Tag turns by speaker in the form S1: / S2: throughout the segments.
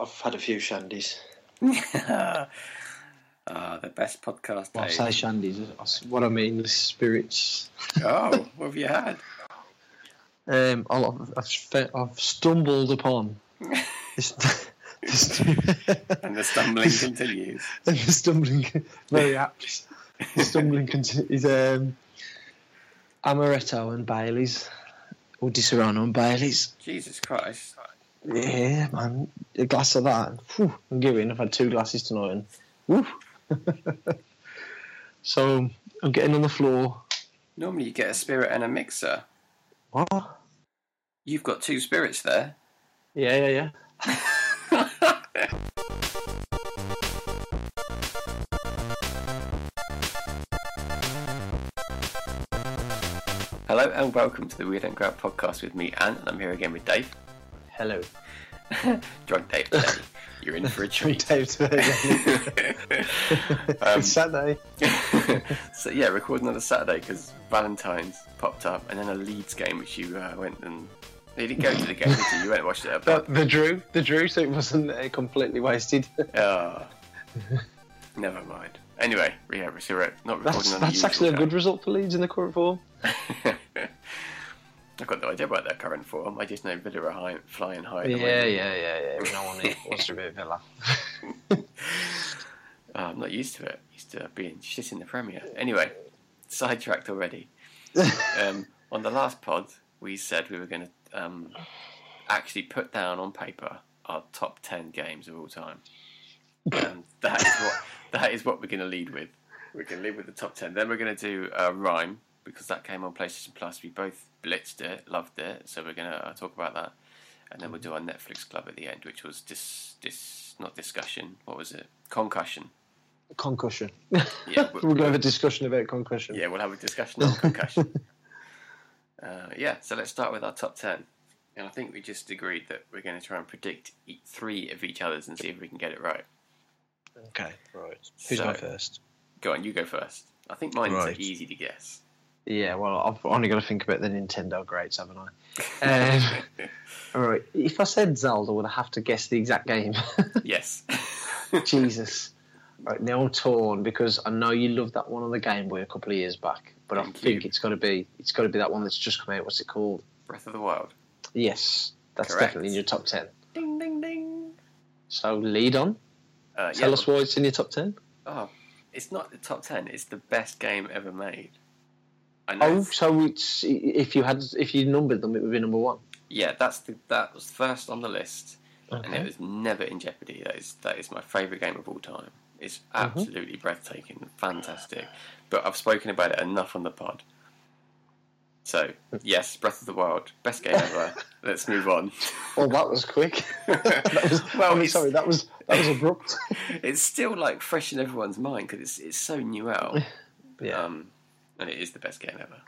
S1: I've had a few shandies.
S2: ah, the best podcast.
S1: Well, I
S2: Dave.
S1: say shandies. What I mean, the spirits.
S2: Oh, what have you had?
S1: Um, I'll- I've, I've, I've stumbled upon this. this
S2: And the stumbling continues.
S1: and the stumbling, very apt. The stumbling conti- is um, amaretto and Bailey's, or Disaronno and Bailey's.
S2: Jesus Christ.
S1: Yeah, man, a glass of that. Whew, I'm giving. I've had two glasses tonight, and so I'm getting on the floor.
S2: Normally you get a spirit and a mixer.
S1: What?
S2: You've got two spirits there.
S1: Yeah, yeah, yeah.
S2: Hello and welcome to the Weird and Grab podcast with me, Ant, and I'm here again with Dave.
S1: Hello.
S2: Drunk Dave today. You're in for a treat.
S1: Dave today.
S2: Um,
S1: Saturday.
S2: so yeah, recording on a Saturday because Valentine's popped up, and then a Leeds game which you uh, went and you didn't go to the game, did you? You went and watched it.
S1: The,
S2: But
S1: the Drew, the Drew, so it wasn't uh, completely wasted.
S2: oh, never mind. Anyway, yeah, we're not recording
S1: That's
S2: on
S1: that's
S2: the
S1: actually a good result for Leeds in the current form.
S2: I've got no idea about their current form. I just know Villa are high, flying high.
S1: Yeah, yeah, yeah, yeah. Don't want it. Wants to be a Villa.
S2: Oh, I'm not used to it. Used to being shit in the Premier. Anyway, sidetracked already. um, on the last pod, we said we were going to um, actually put down on paper our top ten games of all time, and that is what that is what we're going to lead with. We're going to lead with the top ten. Then we're going to do a RiME because that came on PlayStation Plus. We both blitzed it, loved it, so we're going to uh, talk about that. And then we'll do our Netflix club at the end, which was dis, dis not discussion. What was it? Concussion.
S1: concussion.
S2: Yeah,
S1: We're to have a discussion about concussion.
S2: Yeah, we'll have a discussion on concussion. uh, yeah, so let's start with our top 10. And I think we just agreed that we're going to try and predict three of each other's and see if we can get it right.
S1: Okay, right. Who's
S2: So-
S1: going first?
S2: Go on, you go first. I think mine's
S1: Right.
S2: easy to guess.
S1: Yeah, well, I've only got to think about the Nintendo greats, haven't I? Um, all right. If I said Zelda, would I have to guess the exact game?
S2: yes.
S1: Jesus. Right now I'm torn because I know you loved that one on the Game Boy a couple of years back, but
S2: Thank
S1: I think
S2: you.
S1: it's got to be it's got to be that one that's just come out. What's it called?
S2: Breath of the Wild.
S1: Yes, that's
S2: Correct.
S1: definitely in your top ten.
S2: Ding, ding, ding.
S1: So lead on.
S2: Uh,
S1: Tell
S2: yeah,
S1: us why it's in your top ten.
S2: Oh, it's not the top 10, it's the best game ever made. I know.
S1: Oh, so it's if you had if you numbered them, it would be number one.
S2: Yeah, that's the that was first on the list. and it was never in jeopardy. That is that is my favourite game of all time. It's
S1: Mm-hmm.
S2: absolutely breathtaking, fantastic. But I've spoken about it enough on the pod. So yes, Breath of the Wild, best game ever. Let's move on.
S1: Well, that was quick. that was,
S2: Well,
S1: I mean, sorry, that was that was abrupt.
S2: it's still like fresh in everyone's mind because it's it's so new out.
S1: yeah.
S2: Um, and it is the best game ever,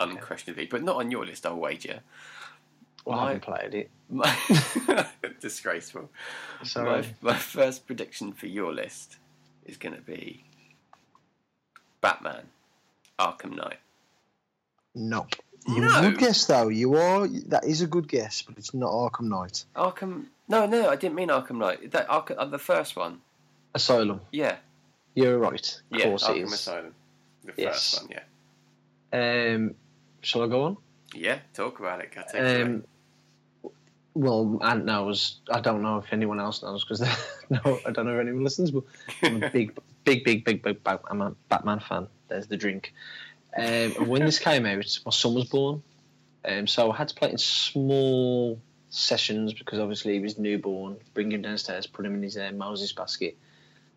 S2: unquestionably. But not on your list, I'll wager.
S1: well, I haven't played it.
S2: My, disgraceful.
S1: Sorry.
S2: My, my first prediction for your list is going to be Batman, Arkham Knight.
S1: Nope. You
S2: No.
S1: good guess though. You are that is a good guess, but it's not Arkham Knight.
S2: Arkham. No, no, I didn't mean Arkham Knight. That Arkham, uh, the first one.
S1: Asylum.
S2: Yeah,
S1: You're right. Of
S2: yeah,
S1: course it
S2: Arkham
S1: is.
S2: Asylum. The
S1: Yes.
S2: first one. Yeah,
S1: Um, shall I go on?
S2: yeah. Talk about it. Cut it.
S1: Um, well, Ant knows. I don't know if anyone else knows because no, I don't know if anyone listens. But I'm a big, big, big, big, big Batman, Batman fan. There's the drink. Um, when this came out, my son was born, um, so I had to play it in small sessions because obviously he was newborn. Bring him downstairs, put him in his uh, Moses basket,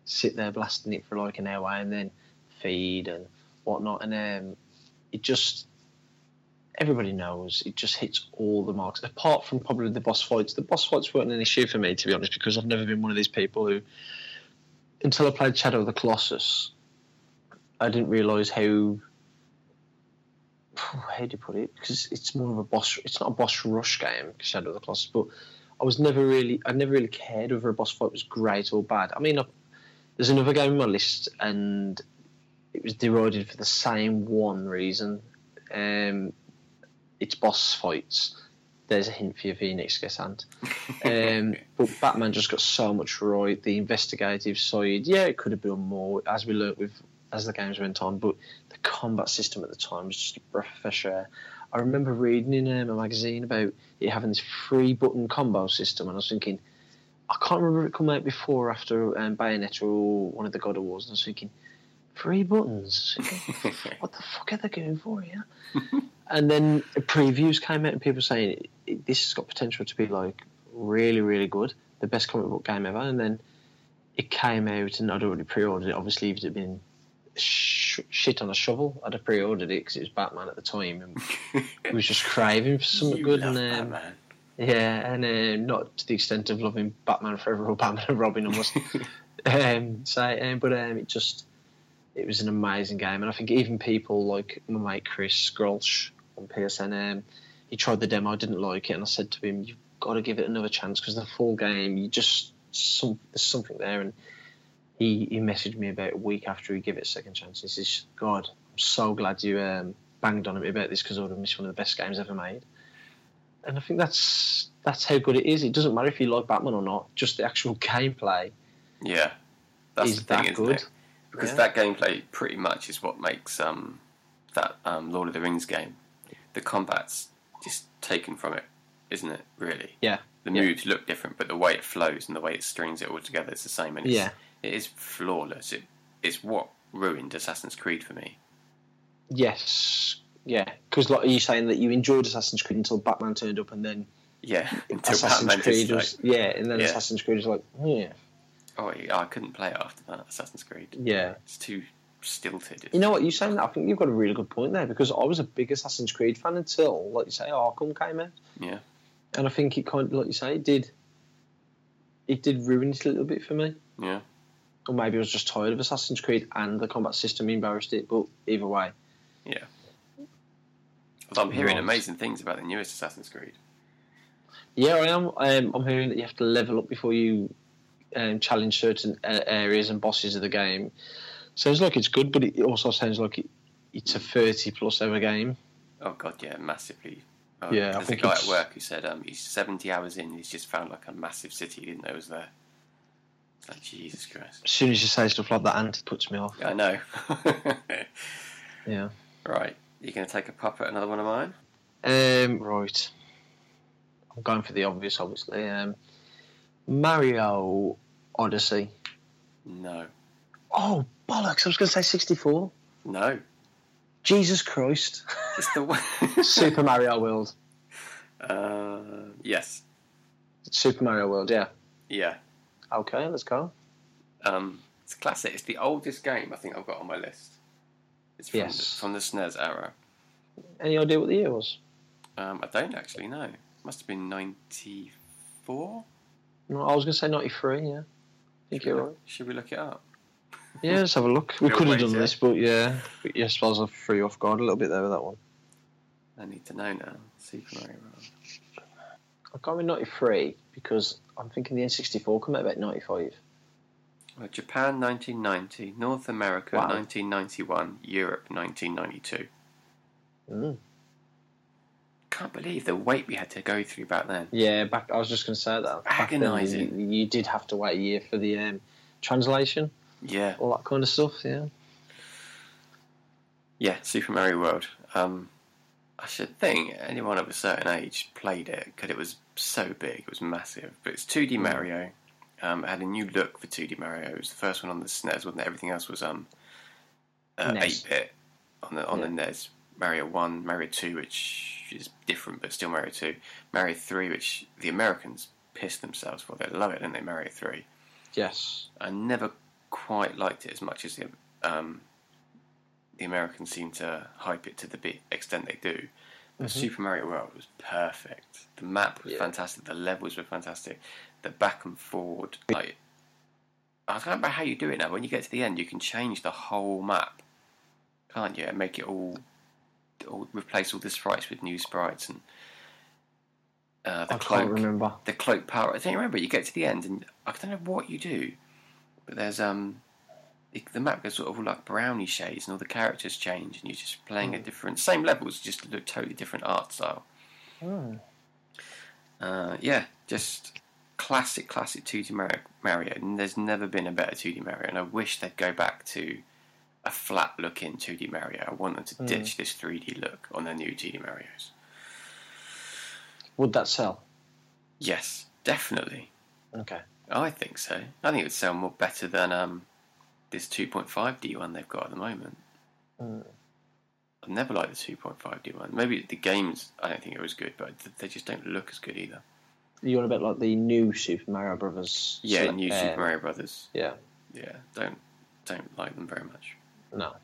S1: sit there blasting it for like an hour, and then feed and whatnot. And um, it just everybody knows it just hits all the marks. Apart from probably the boss fights, the boss fights weren't an issue for me to be honest because I've never been one of these people who, until I played Shadow of the Colossus, I didn't realise how. How do you put it? Because it's more of a boss. It's not a boss rush game, Shadow of the Colossus, but I was never really. I never really cared whether a boss fight was great or bad. I mean, I, there's another game on my list, and it was derided for the same one reason. Um, it's boss fights. there's a hint for your Phoenix guess, Ant. Um, but Batman just got so much right. The investigative side, yeah, it could have been more, as we learnt with as the games went on. But the combat system at the time was just a breath of fresh air. I remember reading in um, a magazine about it having this three button combo system, and I was thinking, I can't remember if it come out before or after um, Bayonetta or one of the God of Wars, and I was thinking, three buttons? what the fuck are they going for here? and then previews came out, and people saying this has got potential to be like really, really good, the best comic book game ever. And then it came out, and I'd already pre-ordered it. Obviously, if it had been sh- shit on a shovel, I'd have pre-ordered it because it was Batman at the time, and it was just craving for something
S2: You
S1: good.
S2: love
S1: and um,
S2: Batman.
S1: yeah, and uh, not to the extent of loving Batman Forever or Batman and Robin almost. um, so, um, but um, it just it was an amazing game, and I think even people like my mate Chris Grolsch on PSN, um, he tried the demo, I didn't like it, and I said to him, "You've got to give it another chance because the full game, you just some there's something there." And he he messaged me about a week after he gave it a second chance. He says, "God, I'm so glad you um, banged on me about this because I would have missed one of the best games ever made." And I think that's that's how good it is. It doesn't matter if you like Batman or not; just the actual gameplay
S2: Yeah, that's
S1: is
S2: the thing,
S1: that good.
S2: it? Because
S1: Yeah.
S2: that gameplay pretty much is what makes um, that um, Lord of the Rings game. The combat's just taken from it, isn't it? Really,
S1: Yeah,
S2: the
S1: yeah.
S2: moves look different, but the way it flows and the way it strings it all together is the same. And it's,
S1: Yeah.
S2: it is flawless. It it's what ruined Assassin's Creed for me.
S1: Yes, yeah. Because like, are you saying that you enjoyed Assassin's Creed until Batman turned up, and then
S2: Yeah, until
S1: Assassin's
S2: Batman
S1: Creed was yeah, and then
S2: Yeah.
S1: Assassin's Creed was like yeah,
S2: oh, I couldn't play it after that. Assassin's Creed.
S1: yeah.
S2: It's too stilted.
S1: You know what you're saying? That I think you've got a really good point there because I was a big Assassin's Creed fan until, like you say, Arkham came out,
S2: yeah,
S1: and I think it kind of, like you say, it did. It did ruin it a little bit for me,
S2: yeah.
S1: or maybe I was just tired of Assassin's Creed and the combat system embarrassed it. But either way, yeah.
S2: Although I'm hearing amazing things about the newest Assassin's Creed.
S1: Yeah, I am. Um, I'm hearing that you have to level up before you um, challenge certain uh, areas and bosses of the game. Sounds like it's good, but it also sounds like it, it's a 30 plus hour game.
S2: Oh god, yeah, massively. Oh,
S1: Yeah, I
S2: there's a guy
S1: it's-
S2: at work who said um, he's 70 hours in, he's just found like a massive city he didn't know was there. It's like Jesus Christ.
S1: As soon as you say stuff like that, Ant, it puts me off.
S2: Yeah, I know.
S1: Yeah.
S2: right, you going to take a pop at another one of mine?
S1: Um, right. I'm going for the obvious, obviously. Um, Mario Odyssey.
S2: No,
S1: Oh, bollocks. I was going to say 64.
S2: no.
S1: Jesus Christ.
S2: It's the one.
S1: Super Mario World.
S2: uh, yes,
S1: Super Mario World, yeah.
S2: yeah.
S1: Okay, let's go.
S2: Um, it's classic. It's the oldest game I think I've got on my list. It's from,
S1: Yes.
S2: the, from the SNES era.
S1: Any idea what the year was?
S2: Um, I don't actually know. Must have been 94?
S1: No, I was going to say 93, yeah. I think
S2: Should we,
S1: you're
S2: look,
S1: right.
S2: should we look it up?
S1: Yeah, let's have a look. We could have done
S2: yeah.
S1: this, but yeah. But yeah, I suppose I threw you off guard a little bit there with that one.
S2: I need to know now. Super Mario World.
S1: I've gone with 93 because I'm thinking the N64 came out about 95.
S2: Well, Japan 1990, North America
S1: Wow.
S2: 1991, Europe 1992.
S1: Mm.
S2: Can't believe the wait we had to go through back then.
S1: Yeah, back. I was just going to say that.
S2: Agonising.
S1: You, you did have to wait a year for the um, translation,
S2: Yeah,
S1: all that kind of stuff. Yeah.
S2: yeah, Super Mario World. Um, I should think anyone of a certain age played it because it was so big, it was massive. But it's 2D Mario. Um, it had a new look for 2D Mario. It was the first one on the SNES, wasn't it? Everything else was um, uh, 8-bit on the on the NES. Mario 1, Mario 2, which is different but still Mario 2. Mario 3, which the Americans piss themselves for. They love it, don't they? Mario 3.
S1: Yes.
S2: I never quite liked it as much as the um, the Americans seem to hype it to the extent they do. But Super Mario World was perfect. The map was
S1: Yeah.
S2: fantastic. The levels were fantastic. The back and forward, like I don't remember how you do it now. When you get to the end, you can change the whole map, can't you? And make it all, all replace all the sprites with new sprites and uh, the
S1: I
S2: cloak
S1: can't remember.
S2: the cloak power. I don't remember you get to the end and I don't know what you do, but there's um the, the map goes sort of all like brownie shades and all the characters change and you're just playing
S1: Hmm.
S2: a different same levels, just look totally different art style.
S1: Oh.
S2: Uh, yeah, just classic, classic 2D Mario, Mario. And there's never been a better 2D Mario, and I wish they'd go back to a flat looking 2D Mario. I want them to
S1: Mm.
S2: ditch this 3D look on their new 2D Marios.
S1: Would that sell?
S2: Yes, definitely.
S1: Okay.
S2: I think so. I think it would sell more better than um, this 2.5D one they've got at the moment.
S1: Mm.
S2: I've never liked the 2.5D one. Maybe the games, I don't think it was good, but they just don't look as good either.
S1: You want a bit like the new Super Mario Brothers?
S2: Yeah,
S1: select-
S2: new
S1: um,
S2: Super Mario Brothers.
S1: Yeah.
S2: Yeah, don't don't like them very much.
S1: No.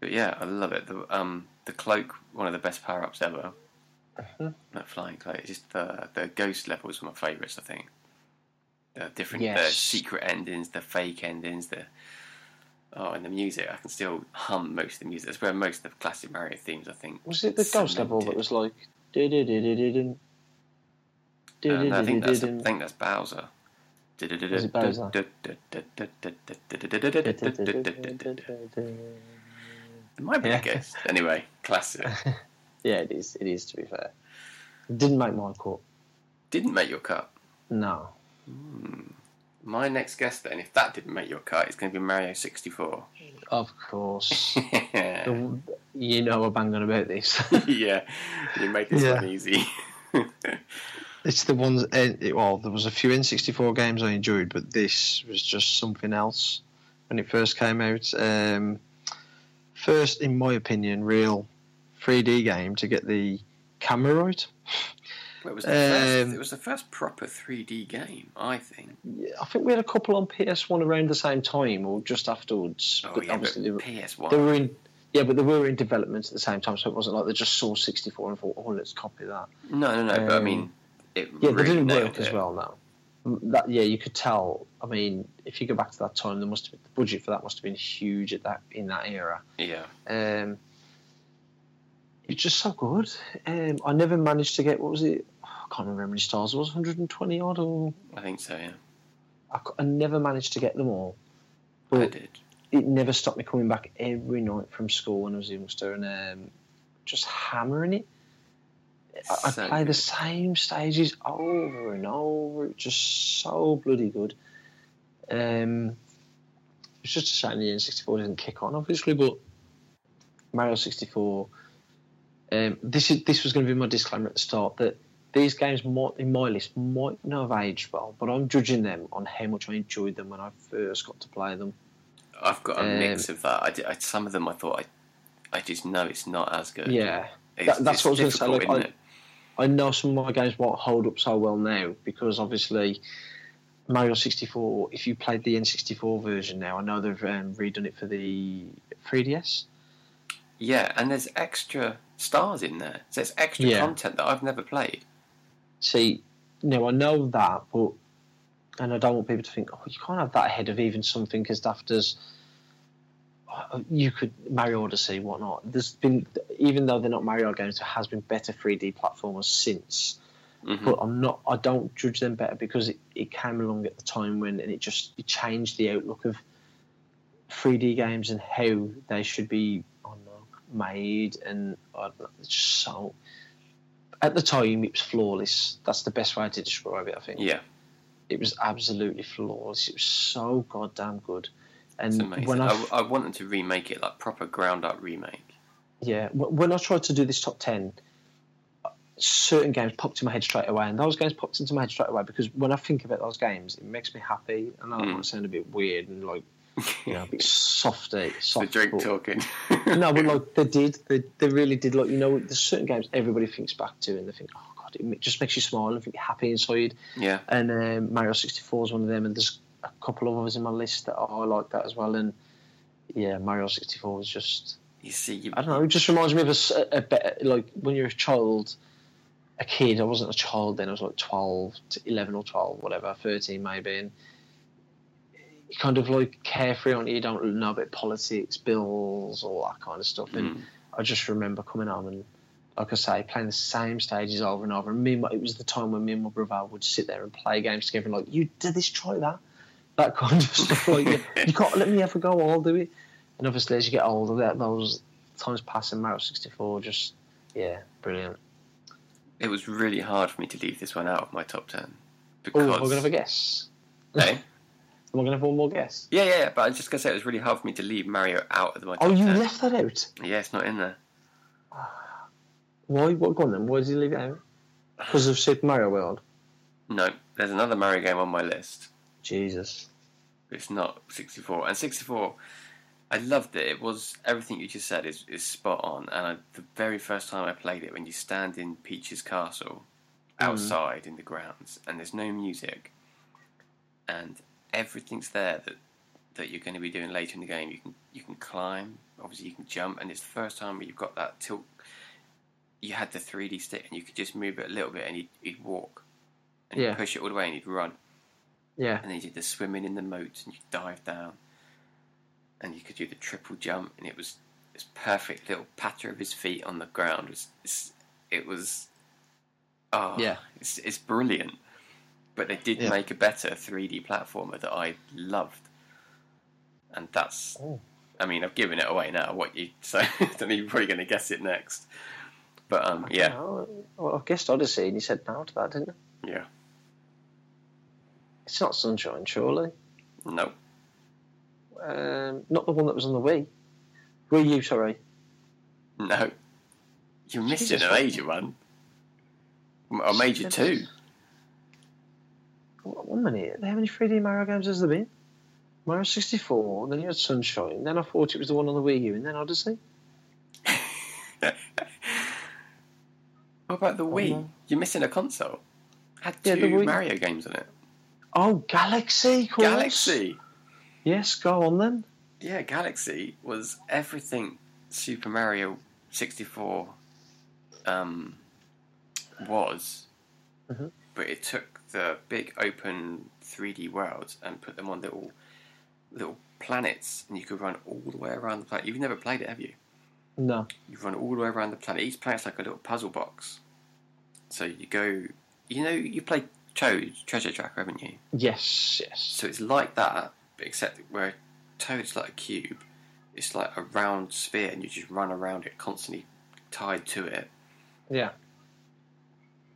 S2: But yeah, I love it. The um the cloak, one of the best power ups ever.
S1: Mhm.
S2: That flying cloak. It's just the the ghost levels are my favourites. I think. The different the secret endings, the fake endings, the oh, and the music. I can still hum most of the music. That's where most of the classic Mario themes. I think.
S1: Was it the ghost level that was like? "Du-du-du-du-du-dun,
S2: Uh, no, I think that's I think that's Bowser.
S1: It
S2: might be
S1: Yeah.
S2: a guess. Anyway, classic.
S1: Yeah, it is. It is. To be fair, didn't make my cut.
S2: Didn't make your cut.
S1: No. Hmm.
S2: My next guess, then, if that didn't make your cut, it's going to be Mario 64.
S1: Of course.
S2: yeah,
S1: you know I'm banging about this.
S2: Yeah, you make this
S1: Yeah.
S2: one easy.
S1: It's the ones. Uh, well, there was a few N64 games I enjoyed, but this was just something else when it first came out. Um, first, in my opinion, real 3D game to get the camera right.
S2: Well, it, was the first,
S1: Um,
S2: it was the first proper 3D game, I think.
S1: Yeah, I think we had a couple on PS1 around the same time or just afterwards.
S2: Oh,
S1: but
S2: yeah, but
S1: they were,
S2: PS1.
S1: they were in. Yeah, but they were in development at the same time, so it wasn't like they just saw 64 and thought, "Oh, let's copy that."
S2: No, no, no, but I
S1: Um,
S2: mean, it
S1: Yeah,
S2: really
S1: they didn't work as well now. That yeah, you could tell. I mean, if you go back to that time, there must have been, the budget for that must have been huge at that in that era.
S2: Yeah.
S1: Um, it's just so good. Um, I never managed to get what was it? I can't remember how many stars it was. 120 odd, or
S2: I think so, yeah.
S1: I never managed to get them all.
S2: I
S1: But
S2: did.
S1: it never stopped me coming back every night from school when I was a youngster and um, just hammering it. I, I
S2: So
S1: play the same stages over and over. It's just so bloody good. Um, it's just a shame the N64 didn't kick on, obviously, but Mario 64. Um, this is this was going to be my disclaimer at the start that these games might, in my list might not have aged well, but I'm judging them on how much I enjoyed them when I first got to play them.
S2: I've got a
S1: um,
S2: mix of that. I, did, I some of them I thought I, I just know it's not as good.
S1: Yeah, That- that's what I was say,
S2: difficult,
S1: like,
S2: isn't it?
S1: I know some of my games won't hold up so well now because obviously Mario 64. If you played the N64 version now, I know they've um, redone it for the 3DS.
S2: Yeah, and there's extra stars in there. So there's extra
S1: Yeah.
S2: content that I've never played.
S1: See, no, I know that, but and I don't want people to think, oh, you can't have that ahead of even something as daft as you could Mario Odyssey, whatnot. There's been, even though they're not Mario games, there has been better 3D platformers since.
S2: Mhm.
S1: But I'm not. I don't judge them better because it, it came along at the time when and it just it changed the outlook of 3D games and how they should be know, made and I know, it's just so. At the time, it was flawless. That's the best way to describe it. I think
S2: Yeah,
S1: it was absolutely flawless. It was so goddamn good.
S2: It's
S1: And
S2: amazing.
S1: when I,
S2: I, I want them to remake it like proper ground up remake.
S1: Yeah, when I tried to do this top ten, certain games popped in my head straight away, and those games popped into my head straight away because when I think about those games, it makes me happy. I know that
S2: Mm.
S1: might sound a bit weird and like you know a bit softy,
S2: the drink
S1: but-
S2: talking.
S1: no, but like they did, they, they really did. Like you know, there's certain games everybody thinks back to, and they think, oh god, it just makes you smile and think you're happy inside.
S2: yeah,
S1: And um, Mario 64 is one of them, and there's a couple of others in my list that I like that as well. And yeah, Mario 64 was just
S2: you see, you,
S1: I don't know. It just reminds me of a better like when you're a child, a kid. I wasn't a child then. I was like twelve, to eleven or twelve, whatever, thirteen maybe, and you kind of like carefree on it. You don't know about politics, bills, all that kind of stuff. And
S2: Mm.
S1: I just remember coming home and, like I say, playing the same stages over and over. And me, and my, it was the time when me and my brother would sit there and play games together. And like, you did this, try that, that kind of stuff. Like, you, can't let me ever go. I'll do it. And obviously, as you get older, that those times passing Mario 64 just, yeah, brilliant.
S2: it was really hard for me to leave this one out of my top ten because.
S1: we're gonna have a guess.
S2: Eh?
S1: Am I gonna have one more guess?
S2: Yeah, yeah, but I was just gonna say it was really hard for me to leave Mario out of my top
S1: Oh, you
S2: 10.
S1: left that out.
S2: Yeah, it's not in there.
S1: Why? What? Go on then. Why did you leave it out? Because of Super Mario World.
S2: No, there's another Mario game on my list.
S1: Jesus.
S2: It's not 64. And 64, I loved it. It was everything you just said is, is spot on. And I, the very first time I played it, when you stand in Peach's castle mm-hmm. outside in the grounds, and there's no music, and everything's there that that you're going to be doing later in the game. You can you can climb, obviously you can jump, and it's the first time where you've got that tilt. You had the 3D stick, and you could just move it a little bit, and you'd, you'd walk, and
S1: Yeah.
S2: you'd push it all the way, and you'd run
S1: Yeah.
S2: and then you did the swimming in the moat and you dive down and you could do the triple jump and it was this perfect little patter of his feet on the ground it was it's, it was oh
S1: Yeah.
S2: it's, it's brilliant but they did
S1: Yeah.
S2: make a better 3d platformer that i loved and that's
S1: Oh.
S2: i mean i've given it away now what you so i don't know you're probably going to guess it next but um yeah
S1: well, I guessed Odyssey, and you said no to that, didn't you?
S2: yeah
S1: It's not Sunshine, surely.
S2: no
S1: Um, not the one that was on the Wii. Wii U, sorry.
S2: No. You're missing
S1: Jesus,
S2: a major one. Or major two.
S1: What- One minute. How many 3D Mario games has there been? Mario 64, then you had Sunshine, then I thought it was the one on the Wii U, and then Odyssey.
S2: What about the Wii? You're missing a console. Had two
S1: Wii-
S2: Mario games on it.
S1: Oh, Galaxy.
S2: Galaxy.
S1: Yes, go on then.
S2: Yeah, Galaxy was everything Super Mario 64 um, was,
S1: Mhm.
S2: but it took the big open 3D worlds and put them on little little planets, and you could run all the way around the planet. You've never played it, have you?
S1: No.
S2: You run all the way around the planet. Each planet's like a little puzzle box. So you go, you know, you played Toad's Treasure Tracker, haven't you?
S1: Yes, yes.
S2: So it's like that, but except where Toad's like a cube, it's like a round sphere, and you just run around it constantly tied to it.
S1: Yeah.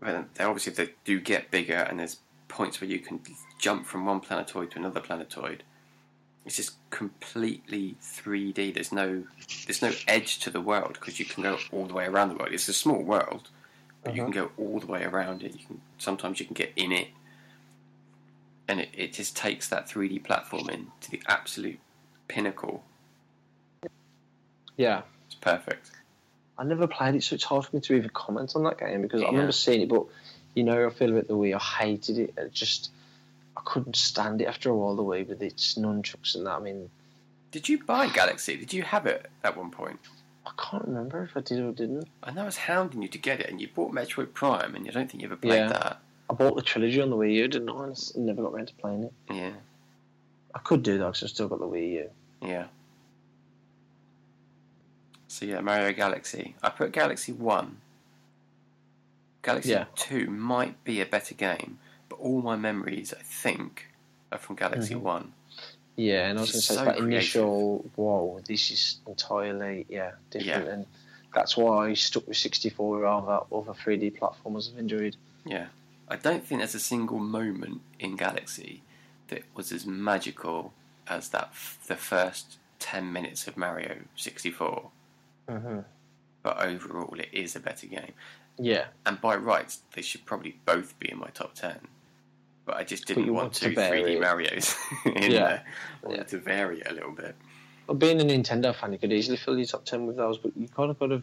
S2: But they obviously they do get bigger, and there's points where you can jump from one planetoid to another planetoid. It's just completely 3D. There's no there's no edge to the world because you can go all the way around the world. It's a small world, but you
S1: Uh-huh.
S2: can go all the way around it. You can sometimes you can get in it, and it, it just takes that 3D platforming to the absolute pinnacle.
S1: Yeah.
S2: It's perfect.
S1: I never played it, so it's hard for me to even comment on that game because I remember seeing it, but you know, I feel about the Wii. I hated it. It just, I couldn't stand it after a while. The Wii with its nunchucks and that. I mean,
S2: Did you buy Galaxy? Did you have it at one point?
S1: I can't remember if I did or didn't.
S2: I know I was hounding you to get it, and you bought Metroid Prime, and I don't think you ever played
S1: Yeah.
S2: that.
S1: I bought the trilogy on the Wii U, didn't I? And I never got around to playing it.
S2: Yeah,
S1: I could do that because I've still got the Wii U.
S2: yeah. So yeah, Mario Galaxy. I put Galaxy One. Galaxy
S1: Yeah.
S2: Two might be a better game, but all my memories, I think, are from Galaxy
S1: Mhm.
S2: One.
S1: Yeah, and I was going to say
S2: so
S1: that
S2: creative.
S1: initial, whoa, this is entirely, yeah, different. And that's why I stuck with 64 rather than other 3D platformers I've enjoyed.
S2: Yeah, I don't think there's a single moment in Galaxy that was as magical as that. F- the first ten minutes of Mario 64.
S1: Mm-hmm.
S2: But overall, it is a better game.
S1: Yeah,
S2: And by rights, they should probably both be in my top ten. But I just didn't want
S1: want to
S2: two 3D
S1: it.
S2: Marios in
S1: Yeah.
S2: there. I wanted
S1: Yeah.
S2: to vary it a little bit.
S1: well, being a Nintendo fan, you could easily fill your top 10 with those, but you kind of got to,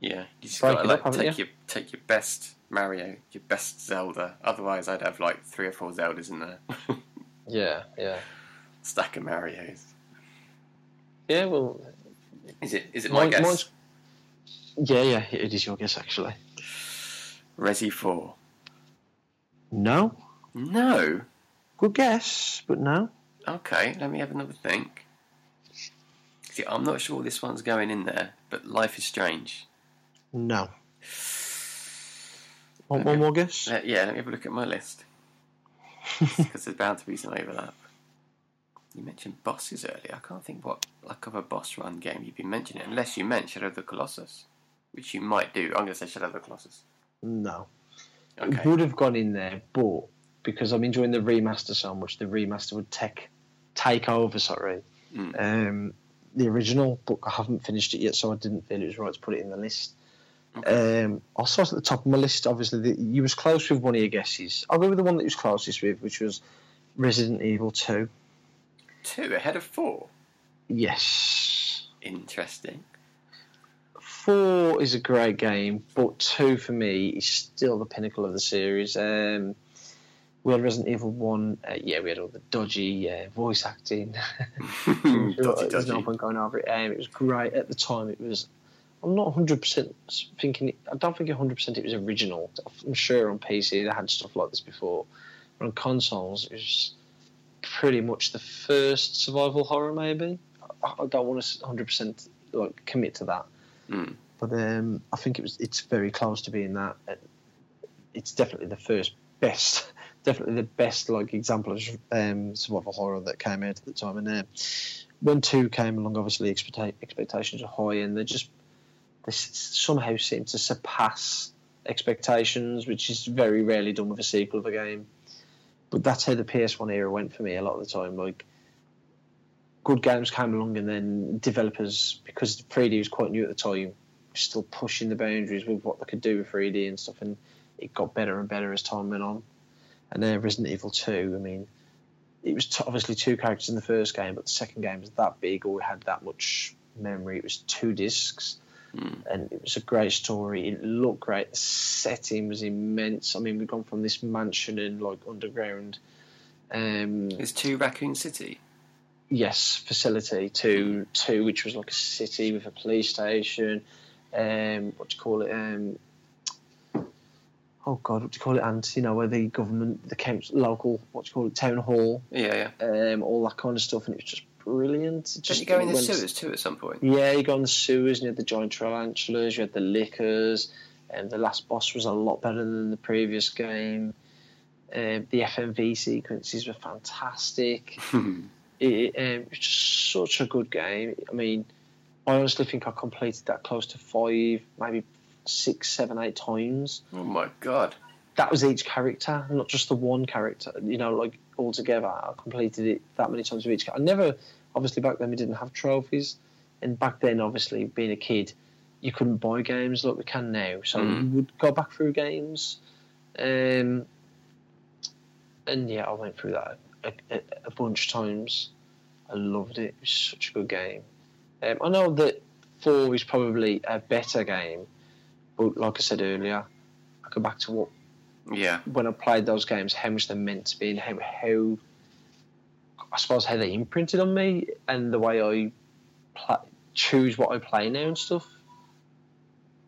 S2: Yeah, you just gotta like
S1: up, haven't
S2: take your take your best Mario, your best Zelda. Otherwise, I'd have like three or four Zeldas in there.
S1: yeah, yeah.
S2: Stack of Mario's.
S1: Yeah, well,
S2: Is it? Is it my
S1: mine-
S2: guess?
S1: mine's- yeah, yeah, it is your guess actually.
S2: Resi Four.
S1: No,
S2: No.
S1: good guess, but no.
S2: Okay, let me have another think. See, I'm not sure this one's going in there, but Life is Strange.
S1: No. Want one more guess?
S2: Yeah, let me have a look at my list because there's bound to be some overlap. You mentioned bosses earlier. I can't think what like of a boss run game you've been mentioning, unless you meant Shadow of the Colossus, which you might do. I'm going to say Shadow of the Colossus.
S1: No.
S2: Okay.
S1: It would have gone in there, but because I'm enjoying the remaster so much, the remaster would take take over. Sorry,
S2: Mm.
S1: um, the original, but I haven't finished it yet, so I didn't feel it was right to put it in the list. Um, I'll start at the top of my list. Obviously, the, you was close with one of your guesses. I'll go with the one that you was closest with, which was Resident Evil Two.
S2: Two ahead of four.
S1: Yes,
S2: Interesting.
S1: four is a great game, but two for me is still the pinnacle of the series. Um, we had Resident Evil One. Uh, yeah, we had all the dodgy uh, voice acting.
S2: Dodgy,
S1: There's no
S2: dodgy.
S1: point going over it. Um, it was great at the time. It was. I'm not 100 percent thinking. I don't think 100 percent it was original. I'm sure on PC they had stuff like this before, but on consoles it was pretty much the first survival horror. Maybe I, I don't want to 100 percent like commit to that,
S2: Mm.
S1: but um, I think it was. It's very close to being that. It's definitely the first best. Definitely the best like example of um, survival horror that came out at the time, and uh, when two came along, obviously expecta- expectations are high, and they just they somehow seem to surpass expectations, which is very rarely done with a sequel of a game. But that's how the PS1 era went for me a lot of the time. Like good games came along, and then developers, because 3D was quite new at the time, still pushing the boundaries with what they could do with 3D and stuff, and it got better and better as time went on. And then Resident Evil 2, I mean, it was t- obviously two characters in the first game, but the second game was that big or we had that much memory. It was two discs,
S2: Mm.
S1: and it was a great story. It looked great. The setting was immense. I mean, we've gone from this mansion and like underground, um,
S2: It's two Raccoon City.
S1: yes, facility to two, which was like a city with a police station. Um, what do you call it? Um, oh God, what do you call it? And you know where the government, the council, local, what do you call it? Town hall,
S2: Yeah, yeah.
S1: um, all that kind of stuff, and it was just brilliant. It
S2: Did
S1: just
S2: you go in the sewers too at some point?
S1: Yeah, you go in the sewers, and you had the giant tarantulas, you had the lickers, and the last boss was a lot better than the previous game. Um, the FMV sequences were fantastic. It, um, it was just such a good game. I mean, I honestly think I completed that close to five, maybe six, seven, eight times.
S2: oh my god.
S1: That was each character, not just the one character. You know, like all together, I completed it that many times with each. I never, obviously, back then we didn't have trophies, and back then, obviously, being a kid, you couldn't buy games like we can now. So
S2: Mm.
S1: you would go back through games, um, and yeah, I went through that a, a, a bunch of times. I loved it. It was such a good game. Um, I know that four is probably a better game, but like I said earlier, I go back to what
S2: Yeah.
S1: when I played those games, how much they're meant to be, and how, how I suppose how they imprinted on me, and the way I choose what I play now and stuff.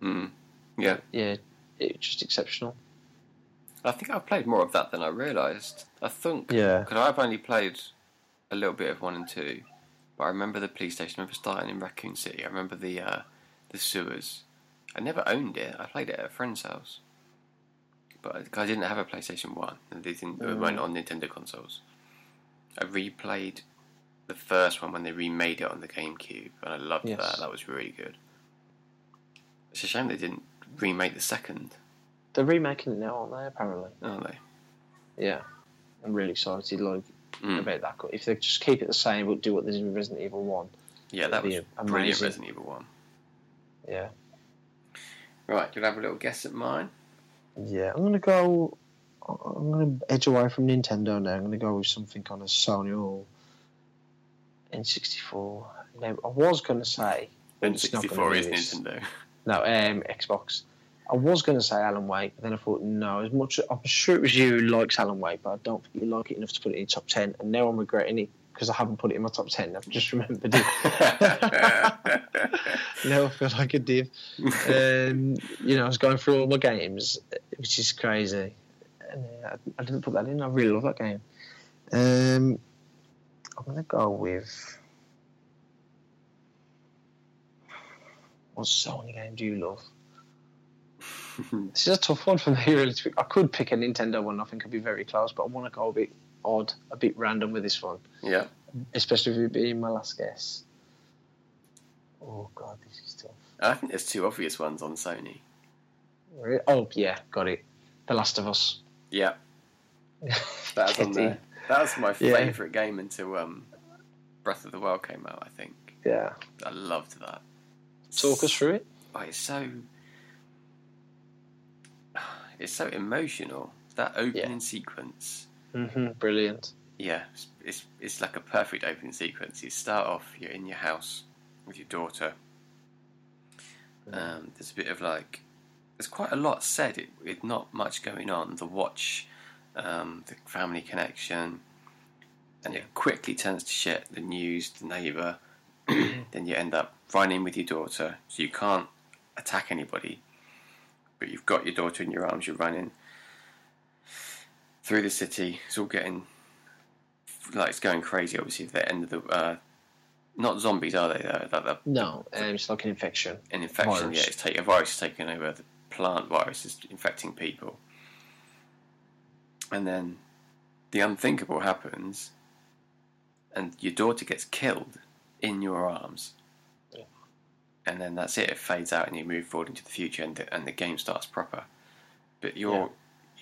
S2: Mm. Yeah.
S1: Yeah, it's just exceptional.
S2: I think I've played more of that than I realised. I think
S1: Yeah,
S2: because I've only played a little bit of one and two, but I remember the police station. I remember starting in Raccoon City. I remember the uh, the sewers. I never owned it. I played it at a friend's house, but I- 'cause I didn't have a PlayStation One, and they didn't. It weren't on Nintendo consoles. I replayed the first one when they remade it on the GameCube, and I loved
S1: Yes.
S2: that. That was really good. It's a shame they didn't remake the second,
S1: they're remaking it now, aren't they? Apparently,
S2: aren't they?
S1: yeah. I'm really excited, like
S2: Mm.
S1: about that. If they just keep it the same, but do what they did with Resident Evil One,
S2: Yeah, that was brilliant. Resident Evil One.
S1: yeah,
S2: Right, you'll have a little guess at mine.
S1: yeah. I'm gonna go. I'm gonna edge away from Nintendo now. I'm gonna go with something on a Sony or N64. Now, I was gonna say it's not gonna
S2: N64 is
S1: this.
S2: Nintendo.
S1: No, um, Xbox. I was going to say Alan Wake, but then I thought, no, as much I'm sure it was you who likes Alan Wake, but I don't think you like it enough to put it in your top 10. And now I'm regretting it because I haven't put it in my top 10. I've just remembered it. now I feel like a div. Um, you know, I was going through all my games, which is crazy. And uh, I, I didn't put that in. I really love that game. Um, I'm going to go with. What Sony game do you love? This is a tough one for me, really. I could pick a Nintendo one. I think it'd be very close, but I want to go a bit odd, a bit random with this one,
S2: yeah.
S1: especially with it being my last guess. Oh God, this is tough.
S2: I think there's two obvious ones on Sony.
S1: Oh yeah, got it. The Last of Us.
S2: Yeah, that was on there. That was my
S1: Yeah.
S2: favourite game until um, Breath of the Wild came out. I think
S1: Yeah.
S2: I loved that.
S1: Talk us through it.
S2: Oh, it's so it's so emotional. That opening sequence.
S1: Hmm Brilliant.
S2: Yeah, it's, it's it's like a perfect opening sequence. You start off, you're in your house with your daughter. Um, there's a bit of like, there's quite a lot said. It, with not much going on. The watch, um, the family connection, and it quickly turns to shit. The news, the neighbour. then you end up running with your daughter, so you can't attack anybody. But you've got your daughter in your arms. You're running through the city. It's all getting like it's going crazy. Obviously, at the end of the uh, not zombies, are they? Though, like the,
S1: No, um, it's like an infection.
S2: an infection.
S1: Virus.
S2: Yeah, it's take, a virus is taking over. The plant virus is infecting people, and then the unthinkable happens, and your daughter gets killed in your arms.
S1: Yeah.
S2: And then that's it. It fades out, and you move forward into the future, and the, and the game starts proper. But you're
S1: Yeah.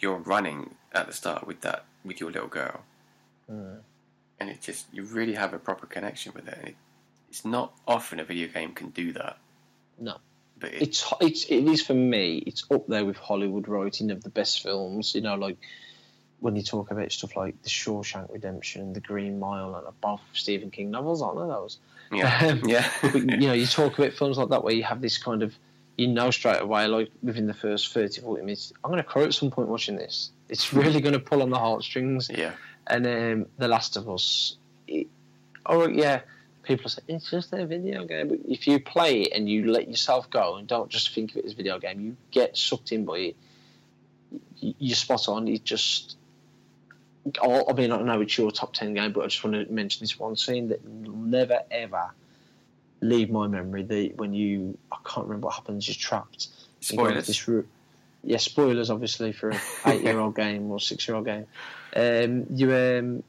S2: You're running at the start with that with your little girl,
S1: Mm.
S2: and it just you really have a proper connection with it. It it's not often a video game can do that,
S1: No,
S2: but it,
S1: it's it's it is for me. It's up there with Hollywood writing of the best films. You know, like when you talk about stuff like The Shawshank Redemption The Green Mile and above Stephen King novels, aren't there? Those.
S2: yeah,
S1: Um,
S2: yeah,
S1: But, you know, you talk about films like that where you have this kind of, you know, straight away, like within the first 30, 40 minutes, I'm going to cry at some point watching this. It's really going to pull on the heartstrings.
S2: yeah,
S1: And um, The Last of Us, it, oh yeah, people say it's just a video game, but if you play it and you let yourself go and don't just think of it as a video game, you get sucked in by it. You- You're spot on. It just, I mean, I know it's your top ten game, but I just want to mention this one scene that never ever leave my memory. The when you, I can't remember what happens. You're trapped. You go into
S2: spoilers.
S1: This room. Yeah, spoilers obviously for an eight-year-old game or six-year-old game. Um, you um,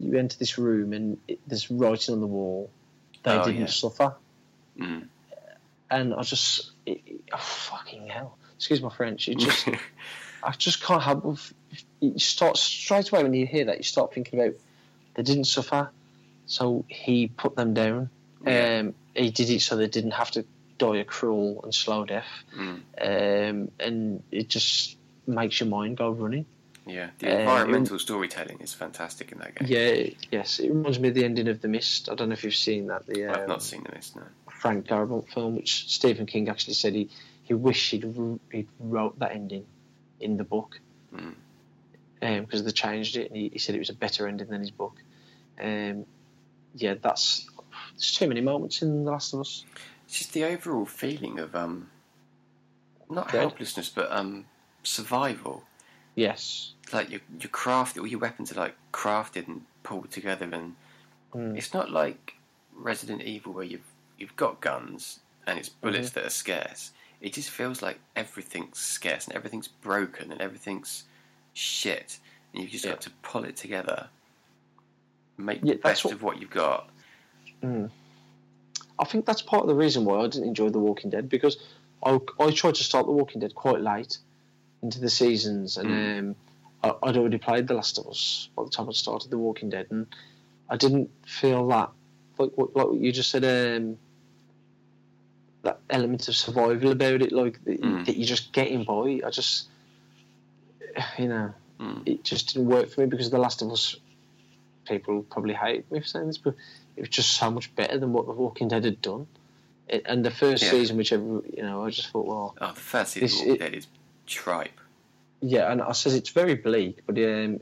S1: you enter this room and it, there's writing on the wall. They
S2: Oh,
S1: didn't
S2: yeah.
S1: suffer,
S2: Mm.
S1: and I just it, it- oh, fucking hell. Excuse my French. It just I just can't help. You start straight away when you hear that you start thinking about they didn't suffer, so he put them down. Um, he did it so they didn't have to die a cruel and slow death
S2: Mm.
S1: um, and it just makes your mind go running.
S2: yeah, the
S1: Uh,
S2: environmental storytelling is fantastic in that game.
S1: Yeah, yes, it reminds me of the ending of The Mist. I don't know if you've seen that, the
S2: I've
S1: um,
S2: not seen this. No.
S1: Frank Darabont film, which Stephen King actually said he, he wished he'd, he'd wrote that ending in the book
S2: Mm.
S1: because they changed it, and he, he said it was a better ending than his book. Um, yeah, that's there's too many moments in The Last of Us.
S2: It's just the overall feeling of um, not
S1: Dread.
S2: helplessness, but um, survival.
S1: Yes,
S2: Like your your craft, all your weapons are like crafted and pulled together, and
S1: Mm.
S2: it's not like Resident Evil where you've you've got guns and it's bullets
S1: Mm-hmm.
S2: that are scarce. It just feels like everything's scarce and everything's broken and everything's shit, and you've just
S1: Yeah.
S2: got to pull it together, make
S1: Yeah,
S2: the best
S1: what-
S2: of what you've got.
S1: I think that's part of the reason why I didn't enjoy The Walking Dead because I, I tried to start The Walking Dead quite late into the seasons, and
S2: Mm.
S1: um, I, I'd already played The Last of Us by the time I started The Walking Dead, and I didn't feel that like what, like you just said. Um, that element of survival about it, like that,
S2: Mm.
S1: that you're just getting by. I just, you know,
S2: Mm.
S1: it just didn't work for me because The Last of Us people probably hate me for saying this, but it was just so much better than what The Walking Dead had done. It, and the first
S2: Yeah.
S1: season, whichever you know, I just thought, well,
S2: Oh, the first season
S1: This-
S2: of Walking
S1: it-
S2: Dead is tripe.
S1: yeah, and I says it's very bleak, but um,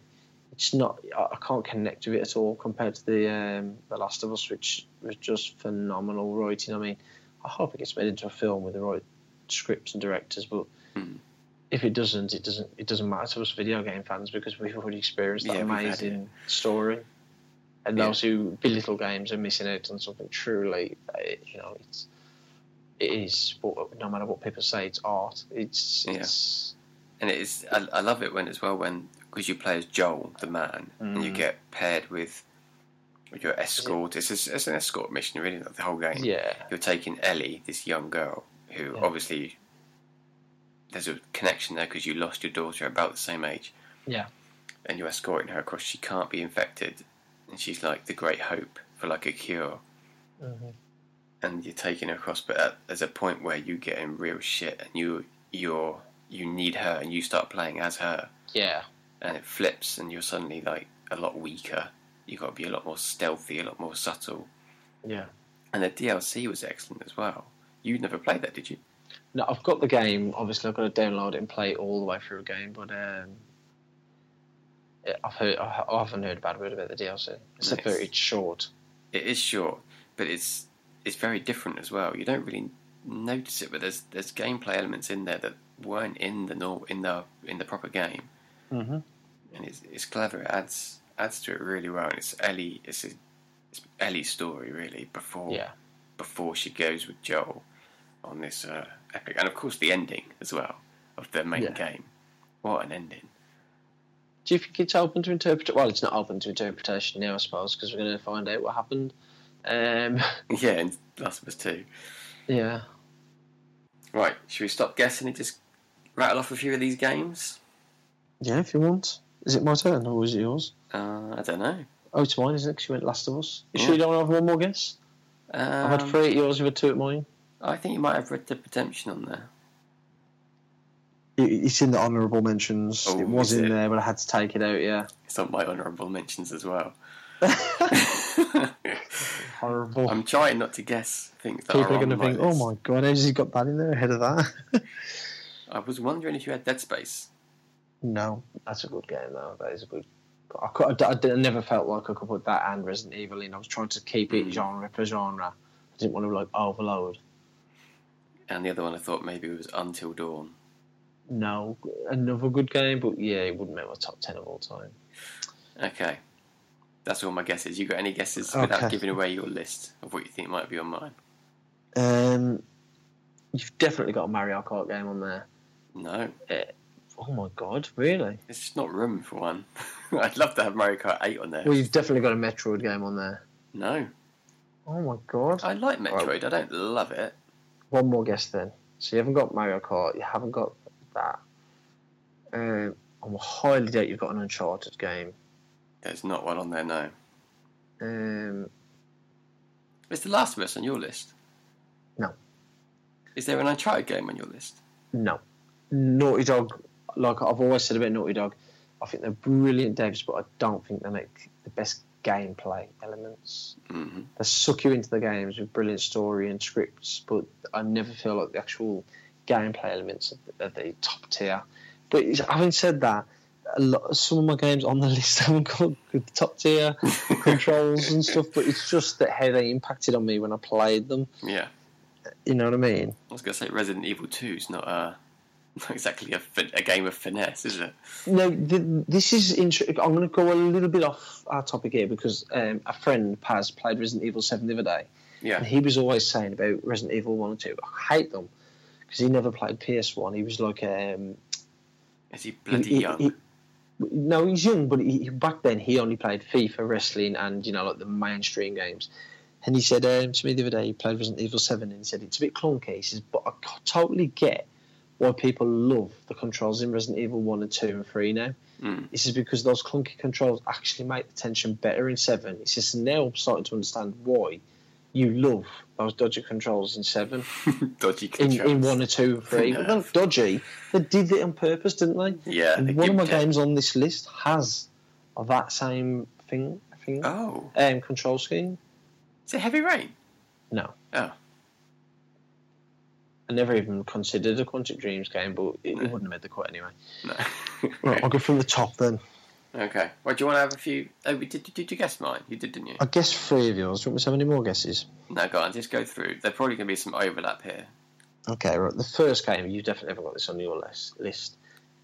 S1: it's not. I, I can't connect with it at all compared to the um, the Last of Us, which was just phenomenal writing. I mean, I hope it gets made into a film with the right scripts and directors, but.
S2: Hmm.
S1: If it doesn't, it doesn't. It doesn't matter to us video game fans because we've already experienced that
S2: Yeah, had
S1: amazing story. And
S2: Yeah.
S1: those who belittle games are missing out on something truly. uh, You know, it's it is. No matter what people say, it's art. It's
S2: Yeah. and it is I, I love it when as well when because you play as Joel the man and you
S1: Mm.
S2: get paired with with your escort it's, a, it's an escort mission really like the whole game
S1: yeah.
S2: you're taking Ellie this young girl who
S1: Yeah.
S2: obviously there's a connection there because you lost your daughter about the same age,
S1: Yeah.
S2: and you're escorting her across. She can't be infected, and she's like the great hope for like a cure.
S1: Mm-hmm.
S2: and you're taking her across, but at, there's a point where you get in real shit, and you you're you need her, and you start playing as her,
S1: Yeah.
S2: and it flips, and you're suddenly like a lot weaker. You've got to be a lot more stealthy, a lot more subtle,
S1: Yeah.
S2: and the DLC was excellent as well. You never played that, did you?
S1: No, I've got the game. Obviously, I've got to download it and play it all the way through again. But um, yeah, I've heard, I I haven't heard a bad word about the DLC. Except
S2: Nice.
S1: for it's short.
S2: It is short, but it's it's very different as well. You don't really notice it, but there's there's gameplay elements in there that weren't in the nor- in the in the proper game.
S1: Mm-hmm.
S2: and it's, it's clever. It adds adds to it really well. And it's Ellie. It's, a, it's Ellie's story really before
S1: Yeah.
S2: before she goes with Joel on this uh, epic, and of course the ending as well of the main
S1: Yeah.
S2: game. What an ending!
S1: Do you think it's open to interpret? Well, it's not open to interpretation now, I suppose, because we're going to find out what happened. Um,
S2: Yeah, and Last of Us Two.
S1: yeah.
S2: Right, should we stop guessing and just rattle off a few of these games?
S1: Yeah, if you want. Is it my turn or is it yours?
S2: Uh, I don't know.
S1: Oh, it's mine, isn't it? 'Cause you went Last of Us. You
S2: Yeah.
S1: sure you don't have one more guess? I've had
S2: Um,
S1: three at yours, you've had two at mine.
S2: I think you might have Red Dead Redemption on there.
S1: It- It's in the honourable mentions.
S2: Oh,
S1: it was in
S2: it?
S1: there, but I had to take it out, yeah.
S2: It's on my honourable mentions as well.
S1: Horrible.
S2: I'm trying not to guess things
S1: People
S2: are
S1: are going to think, oh my god, how's he got that in there ahead of that?
S2: I was wondering if you had Dead Space.
S1: no, that's a good game, though. That is a good. I, could, I, I never felt like I could put that and Resident Evil in. I was trying to keep it
S2: Mm.
S1: genre for genre. I didn't want to like overload.
S2: And the other one I thought maybe was Until Dawn.
S1: No, another good game, but yeah, it wouldn't make my top ten of all time.
S2: Okay. That's all my guesses. You got any guesses without
S1: Okay.
S2: giving away your list of what you think might be on mine?
S1: Um, you've definitely got a Mario Kart game on there.
S2: No.
S1: Oh my god, really?
S2: It's just not room for one. I'd love to have Mario Kart 8 on there.
S1: Well, you've definitely got a Metroid game on there.
S2: No.
S1: Oh my god.
S2: I like Metroid. I don't love it.
S1: One more guess then. So you haven't got Mario Kart, you haven't got that. Um, I highly doubt you've got an Uncharted game.
S2: There's not one on there, no.
S1: Um,
S2: Is The Last of Us on your list?
S1: No.
S2: Is there an Uncharted game on your list?
S1: no. Naughty Dog, like I've always said about Naughty Dog, I think they're brilliant devs, but I don't think they make the best gameplay elements.
S2: hmm
S1: They suck you into the games with brilliant story and scripts, but I never feel like the actual gameplay elements are the, are the top tier. But having said that, a lot, some of my games on the list haven't got good top tier controls and stuff, but it's just that how they impacted on me when I played them.
S2: Yeah.
S1: You know what I mean?
S2: I was going to say Resident Evil 2 is not, uh, not exactly a, fin- a game of finesse, is it?
S1: No, th- this is interesting. I'm going to go a little bit off our topic here because um, a friend, Paz, played Resident Evil 7 the other day. And he was always saying about Resident Evil 1 and 2. I hate them because he never played PS1. He was like, um,
S2: Is he bloody
S1: he-
S2: young?
S1: he- no, he's young, but he, back then he only played FIFA, wrestling, and you know, like the mainstream games. And he said um, to me the other day, he played Resident Evil 7, and he said it's a bit clunky. He says, but I totally get why people love the controls in Resident Evil 1 and 2 and 3 now.
S2: Mm.
S1: He says because those clunky controls actually make the tension better in 7. He says, now I'm starting to understand why you love those dodgy controls in 7
S2: Dodgy
S1: in,
S2: controls.
S1: in 1 or 2 and 3.
S2: No.
S1: They're dodgy. They did it on purpose, didn't they?
S2: Yeah. They
S1: one of my
S2: it.
S1: games on this list has that same thing, thing
S2: Oh.
S1: um, control scheme.
S2: Is it Heavy Rain?
S1: No.
S2: Oh.
S1: I never even considered a Quantic Dreams game, but it, it
S2: No.
S1: wouldn't have made the cut anyway.
S2: No.
S1: Right, I'll go from the top then.
S2: Okay. Well, do you want to have a few? Oh, we did, did you guess mine? You did, didn't you?
S1: I guess three of yours. Do you want me to have any more guesses?
S2: No, go on. Just go through. There's probably going to be some overlap here.
S1: Okay, right. The first game, you definitely haven't got this on your list. list.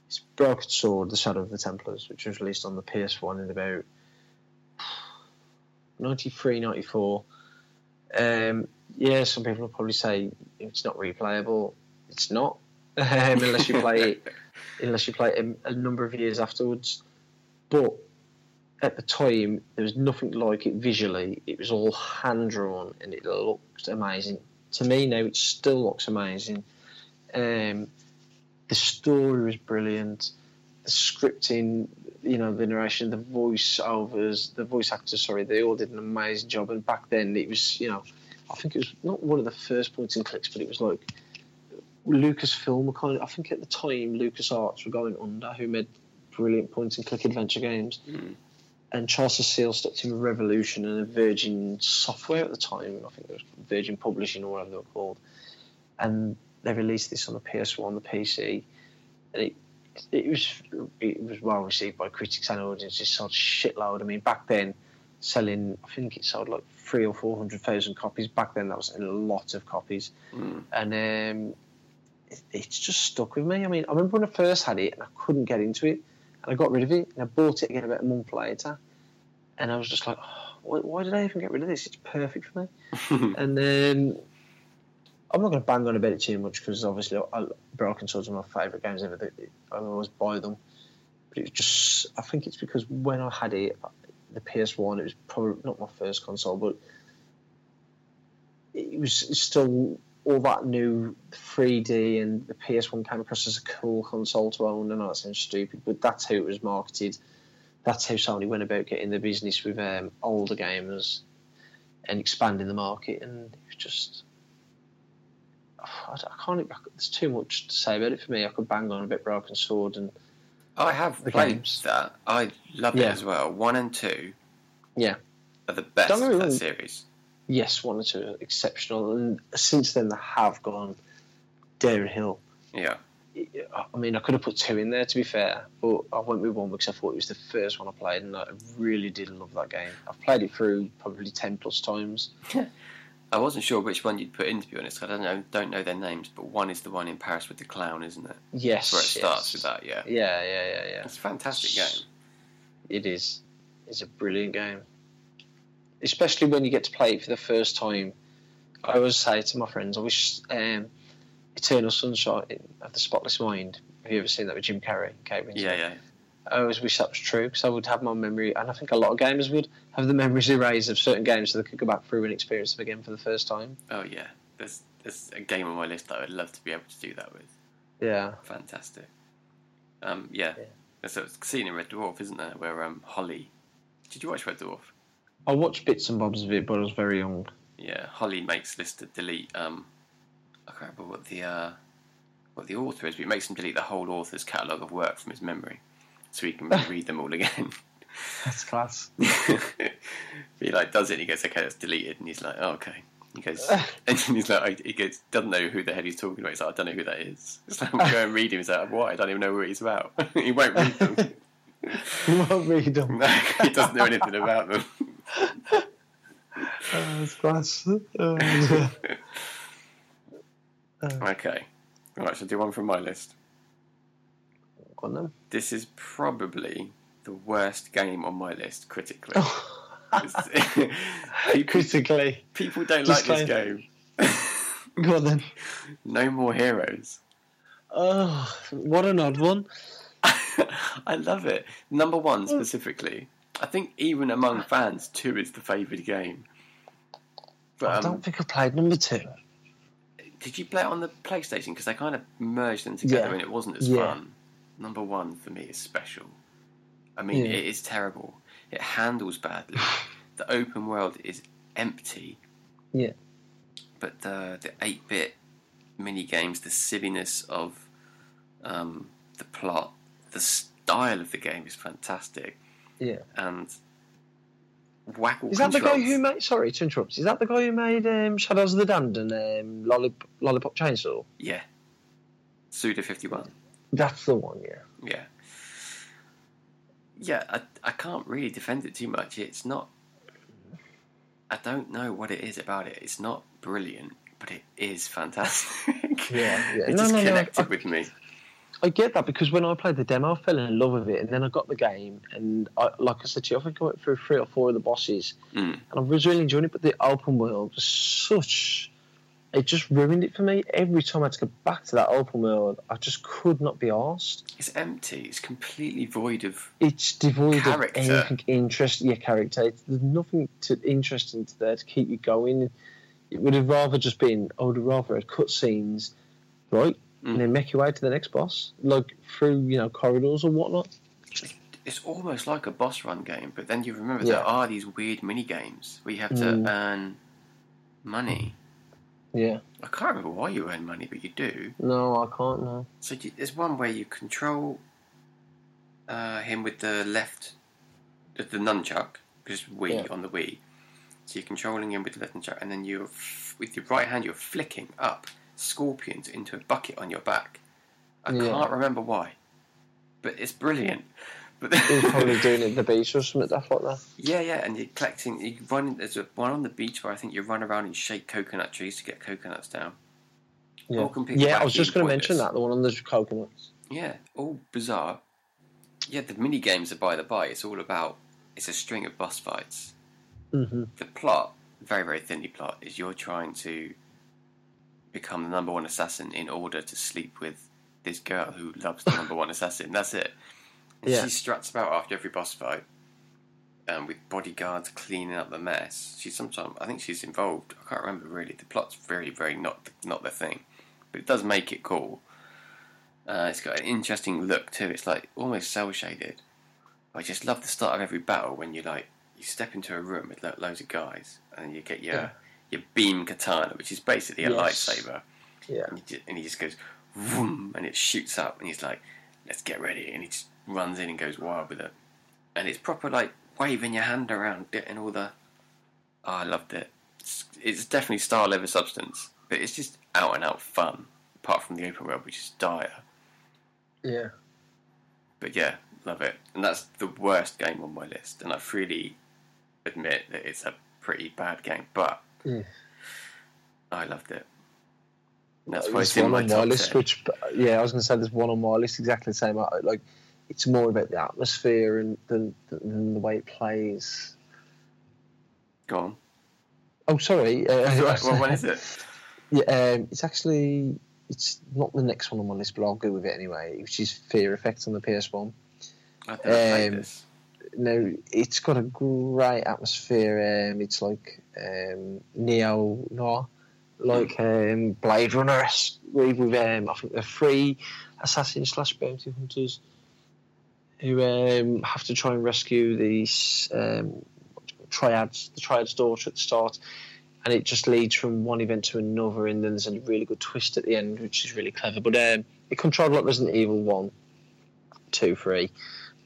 S1: It's Broken Sword, The Shadow of the Templars, which was released on the PS1 in about 93, 94. Um, yeah, some people will probably say it's not replayable. It's not, um, unless you play it, unless you play it a number of years afterwards. But at the time, there was nothing like it visually. It was all hand drawn, and it looked amazing. To me now, it still looks amazing. Um, the story was brilliant. The scripting, you know, the narration, the voiceovers, the voice actors. Sorry, they all did an amazing job. And back then, it was, you know, I think it was not one of the first points and clicks, but it was like Lucasfilm kind of. I think at the time, Lucas Arts were going under, who made brilliant points point and click adventure games.
S2: Mm.
S1: And Charles Cecil stuck to Revolution and Virgin Software at the time. I think it was Virgin Publishing or whatever they were called. And they released this on the PS1, the PC, and it it was it was well received by critics and audiences. Sold shitload. I mean, back then, selling I think it sold like three or four hundred thousand copies. Back then, that was a lot of copies,
S2: Mm.
S1: and um, it, it's just stuck with me. I mean, I remember when I first had it and I couldn't get into it, and I got rid of it, and I bought it again about a month later, and I was just like, oh, why, why did I even get rid of this? It's perfect for me. and then I'm not going to bang on about it too much because obviously I, Broken Swords are my favourite games ever. I always buy them, but it was just I think it's because when I had it, the PS1, it was probably not my first console, but it was still all that new 3D, and the PS1 came across as a cool console to own. I know that sounds stupid, but that's how it was marketed. That's how Sony went about getting the business with um, older gamers and expanding the market, and it was just. I, I can't. There's too much to say about it for me. I could bang on a bit Broken Sword, and
S2: I have
S1: The
S2: played
S1: games.
S2: that. I love it as well. One and two
S1: yeah,
S2: are the best of that series.
S1: Yes, one or two are exceptional, and since then they have gone downhill.
S2: Yeah.
S1: I mean, I could have put two in there to be fair, but I went with one because I thought it was the first one I played, and I really did love that game. I've played it through probably ten plus times.
S2: I wasn't sure which one you'd put in, to be honest. I don't know, don't know their names, but one is the one in Paris with the clown, isn't it?
S1: Yes,
S2: That's where it starts with that. Yeah,
S1: Yeah, yeah, yeah, yeah.
S2: it's a fantastic game.
S1: It is. It's a brilliant game, especially when you get to play it for the first time. I always say to my friends, I wish um, Eternal Sunshine of the Spotless Mind. Have you ever seen that with Jim Carrey? Kate Winslet?
S2: Yeah, yeah.
S1: I always wish that was true because I would have my memory, and I think a lot of gamers would have the memories erased of certain games so they could go back through and experience them again for the first time.
S2: Oh yeah. There's there's a game on my list that I would love to be able to do that with.
S1: Yeah,
S2: Fantastic. Um, yeah.
S1: Yeah.
S2: There's a scene in Red Dwarf, isn't there, where um Holly. Did you watch Red Dwarf?
S1: I watched bits and bobs of it, but I was very young.
S2: Yeah, Holly makes Lister delete. Um, I can't remember what the uh, what the author is, but he makes him delete the whole author's catalogue of work from his memory, so he can read them all again.
S1: That's class.
S2: he like does it, and he goes, "Okay, that's deleted," and he's like, oh, "Okay." He goes, and he's like, he goes, doesn't know who the hell he's talking about. He's like, "I don't know who that is." It's like, go and read him. He's like, "What? I don't even know what he's about." he won't read them.
S1: you won't read them.
S2: he doesn't know anything about them.
S1: That's class. Uh,
S2: Okay, right. So do one from my list.
S1: go on then.
S2: This is probably the worst game on my list critically. people,
S1: Critically.
S2: people don't like this game.
S1: Go on then.
S2: No more heroes.
S1: Oh, what an odd one.
S2: I love it. Number one specifically. I think even among fans, two is the favourite game. But
S1: I
S2: um,
S1: don't think I played number two.
S2: did you play it on the PlayStation? Because they kind of merged them together
S1: Yeah.
S2: and it wasn't as
S1: Yeah.
S2: fun. Number one for me is special. I mean,
S1: Yeah.
S2: it is terrible. It handles badly. the open world is empty.
S1: Yeah.
S2: But the the eight bit mini games, the silliness of um, the plot, the style of the game is fantastic,
S1: Yeah.
S2: and waggle
S1: Is that the guy who made? Sorry to interrupt. Is that the guy who made um, Shadows of the Damned and um, Lollip- Lollipop Chainsaw?
S2: Yeah, Suda fifty one.
S1: That's the one. Yeah.
S2: Yeah. Yeah, I, I can't really defend it too much. It's not. I don't know what it is about it. It's not brilliant, but it is fantastic.
S1: Yeah, yeah.
S2: It
S1: No,
S2: just
S1: no, no,
S2: connected
S1: I-
S2: with me.
S1: I get that because when I played the demo, I fell in love with it, and then I got the game, and I, like I said to you, I think I went through three or four of the bosses,
S2: Mm.
S1: and I was really enjoying it. But the open world was such. It just ruined it for me. Every time I had to go back to that open world, I just could not be asked.
S2: It's empty. It's completely void of.
S1: It's devoid
S2: Character.
S1: of anything interesting. Yeah, character. It's- There's nothing to interesting to there to keep you going. It would have rather just been. I would have rather had cutscenes, right?
S2: Mm.
S1: and then make your way to the next boss, like through you know corridors or whatnot.
S2: It's almost like a boss run game, but then you remember
S1: Yeah.
S2: there are these weird mini games where you have to
S1: Mm.
S2: earn money.
S1: Yeah.
S2: I can't remember why you earn money, but you do.
S1: No, I can't. No.
S2: So you, there's one where you control uh, him with the left, the, the nunchuck, because Wii
S1: Yeah.
S2: on the Wii. So you're controlling him with the left nunchuck, and then you're with your right hand you're flicking up scorpions into a bucket on your back. I
S1: Yeah.
S2: can't remember why, but it's brilliant. But
S1: was probably doing it at the beach or something like that.
S2: yeah, yeah, and you're collecting. You run. There's a one on the beach where I think you run around and shake coconut trees to get coconuts down.
S1: Yeah. Yeah, I was just going to mention that the one on the coconuts.
S2: Yeah, all bizarre. Yeah, the mini games are by the by. It's all about. It's a string of boss fights.
S1: Mm-hmm.
S2: The plot, very very thinly plot, is you're trying to become the number one assassin in order to sleep with this girl who loves the number one assassin. That's it. And
S1: Yeah.
S2: She struts about after every boss fight, um, with bodyguards cleaning up the mess. She's sometimes, I think she's involved. I can't remember really. The plot's very very not not the thing, but it does make it cool. Uh, it's got an interesting look too. It's like almost cell shaded. I just love the start of every battle when you like you step into a room with lo- loads of guys and you get your
S1: Yeah.
S2: Your beam katana, which is basically a
S1: Yes.
S2: lightsaber,
S1: Yeah.
S2: and, you just, and he just goes vroom, and it shoots up, and he's like, "Let's get ready," and he just runs in and goes wild with it, and it's proper like waving your hand around, getting all the. Oh, I loved it. It's, it's definitely style over substance, but it's just out and out fun. Apart from the open world, which is dire.
S1: Yeah.
S2: But yeah, love it. And that's the worst game on my list. And I freely admit that it's a pretty bad game, but
S1: Yeah.
S2: I loved it. And that's why
S1: There's
S2: it's
S1: one on my list,
S2: 10.
S1: which yeah, I was going to say there's one on my list exactly the same. Like, it's more about the atmosphere and than, than the way it plays.
S2: Go on.
S1: Oh, sorry. Uh,
S2: Right, well, when is it?
S1: Yeah, um, it's actually it's not the next one on my list, but I'll go with it anyway. Which is Fear Effect on the PS1.
S2: I've never played
S1: Um,
S2: this.
S1: No, it's got a great atmosphere. Um, it's like um, neo noir, like um, Blade Runner with um, I think the three assassins slash bounty hunters who um, have to try and rescue these um, triads, the triad's daughter at the start, and it just leads from one event to another, and then there's a really good twist at the end, which is really clever. But um, it controlled like Resident Evil one, two, three.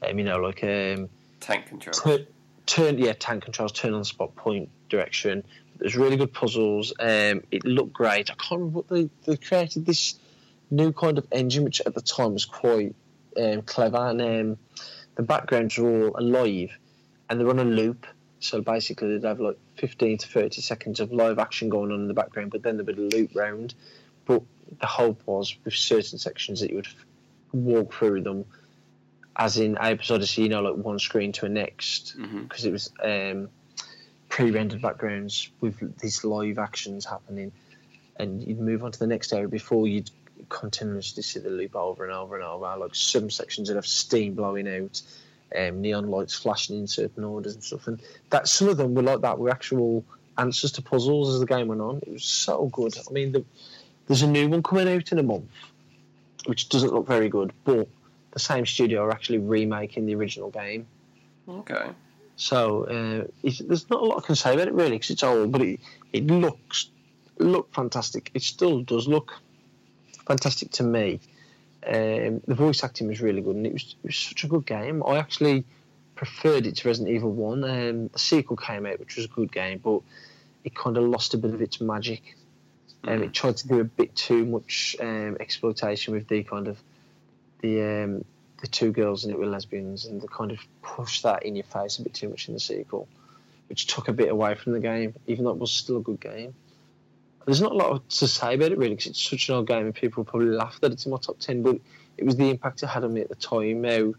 S1: Um, you know, like um,
S2: Tank control.
S1: turn, turn yeah tank controls turn on spot point direction. There's really good puzzles. Um it looked great. I can't remember what they they created this new kind of engine which at the time was quite um, clever. And um, the backgrounds are all alive and they're on a loop. So basically they'd have like 15 to 30 seconds of live action going on in the background but then there'd be a loop round. But the hope was with certain sections that you would walk through them as in Abe's Oddysee, you know, like one screen to a next, because it was um, pre-rendered backgrounds with these live actions happening, and you'd move on to the next area before you'd continuously see the loop over and over and over. Like some sections would have steam blowing out, um, neon lights flashing in certain orders and stuff, and that some of them were like that, were actual answers to puzzles as the game went on. It was so good. I mean, the, there's a new one coming out in a month, which doesn't look very good, but the same studio are actually remaking the original game.
S2: Okay.
S1: So uh, it's, there's not a lot I can say about it really because it's old, but it it looks look fantastic. It still does look fantastic to me. Um, the voice acting was really good, and it was it was such a good game. I actually preferred it to Resident Evil One. Um, the sequel came out, which was a good game, but it kind of lost a bit of its magic. Um, it tried to do a bit too much um, exploitation with the kind of the um, the two girls in it were lesbians, and they kind of pushed that in your face a bit too much in the sequel, which took a bit away from the game, even though it was still a good game. There's not a lot to say about it really, because it's such an old game, and people probably laughed that it's in my top ten. But it was the impact it had on me at the time, how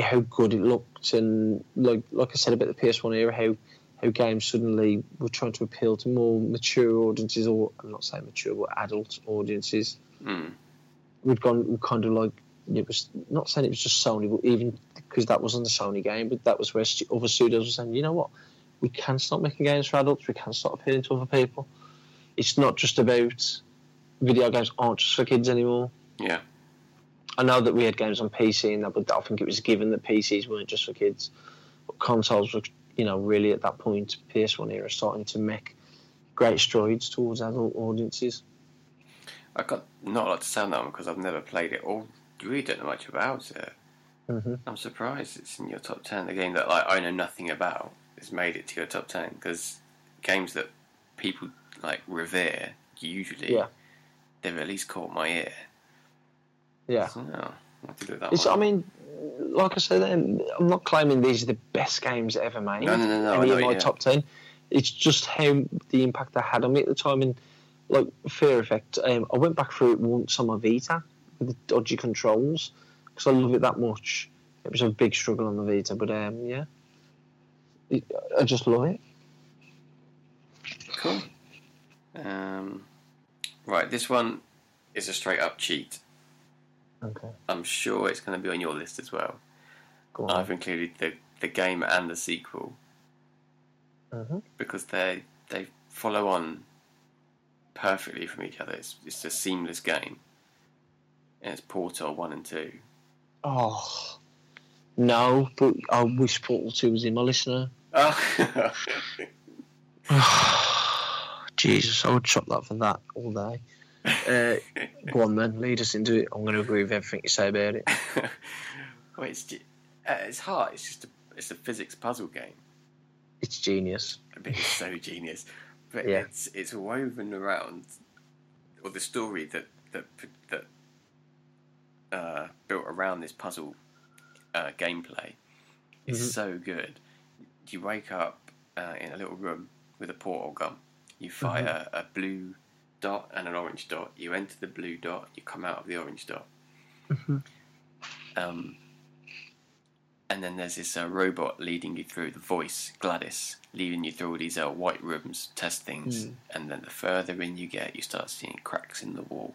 S1: how good it looked, and like like I said about the PS1 era, how how games suddenly were trying to appeal to more mature audiences, or I'm not saying mature, but adult audiences
S2: Mm.
S1: We'd gone we kind of like it was not saying it was just Sony, but even because that wasn't the Sony game, but that was where stu- other studios were saying, you know what, we can start making games for adults, we can start appealing to other people. It's not just about video games aren't just for kids anymore.
S2: Yeah.
S1: I know that we had games on PC and that, but I think it was given that PCs weren't just for kids. But consoles were, you know, really at that point, PS1 era, starting to make great strides towards adult audiences.
S2: I got not a lot to say on that one because I've never played it or really don't know much about it.
S1: Mm-hmm.
S2: I'm surprised it's in your top ten. The game that like I know nothing about has made it to your top ten because games that people like revere usually
S1: Yeah.
S2: they've at least caught my ear.
S1: Yeah.
S2: So, no, I have that
S1: It's. I mean, like I said, I'm not claiming these are the best games ever made.
S2: No, no, no, no,
S1: Any of my
S2: you-
S1: top ten. It's just how the impact they had on me at the time. And like Fear Effect, um, I went back through it once on my Vita with the dodgy controls because I love it that much. It was a big struggle on the Vita, but um, yeah, It- I just love it.
S2: Cool. Um, right, this one is a straight up cheat.
S1: Okay,
S2: I'm sure it's going to be on your list as well. I've included the, the game and the sequel
S1: Mhm.
S2: because they they follow on perfectly from each other. It's it's a seamless game. And it's Portal one and two.
S1: Oh no, but I wish Portal Two was in my listener.
S2: Oh.
S1: Jesus, I would chop that for that all day. Uh, go on then, lead us into it. I'm going to agree with everything you say about it.
S2: well, it's uh, it's hard. It's just a it's a physics puzzle game.
S1: It's genius.
S2: I mean, it's so genius, but
S1: Yeah.
S2: it's it's woven around, or the story that that that uh, built around this puzzle uh, gameplay is
S1: Mhm.
S2: so good. You wake up uh, in a little room with a portal gun. You fire a blue dot and an orange dot. You enter the blue dot. You come out of the orange dot.
S1: Mhm.
S2: Um, and then there's this uh, robot leading you through the voice, GLaDOS, leading you through all these uh, white rooms, test things.
S1: Mm.
S2: And then the further in you get, you start seeing cracks in the wall.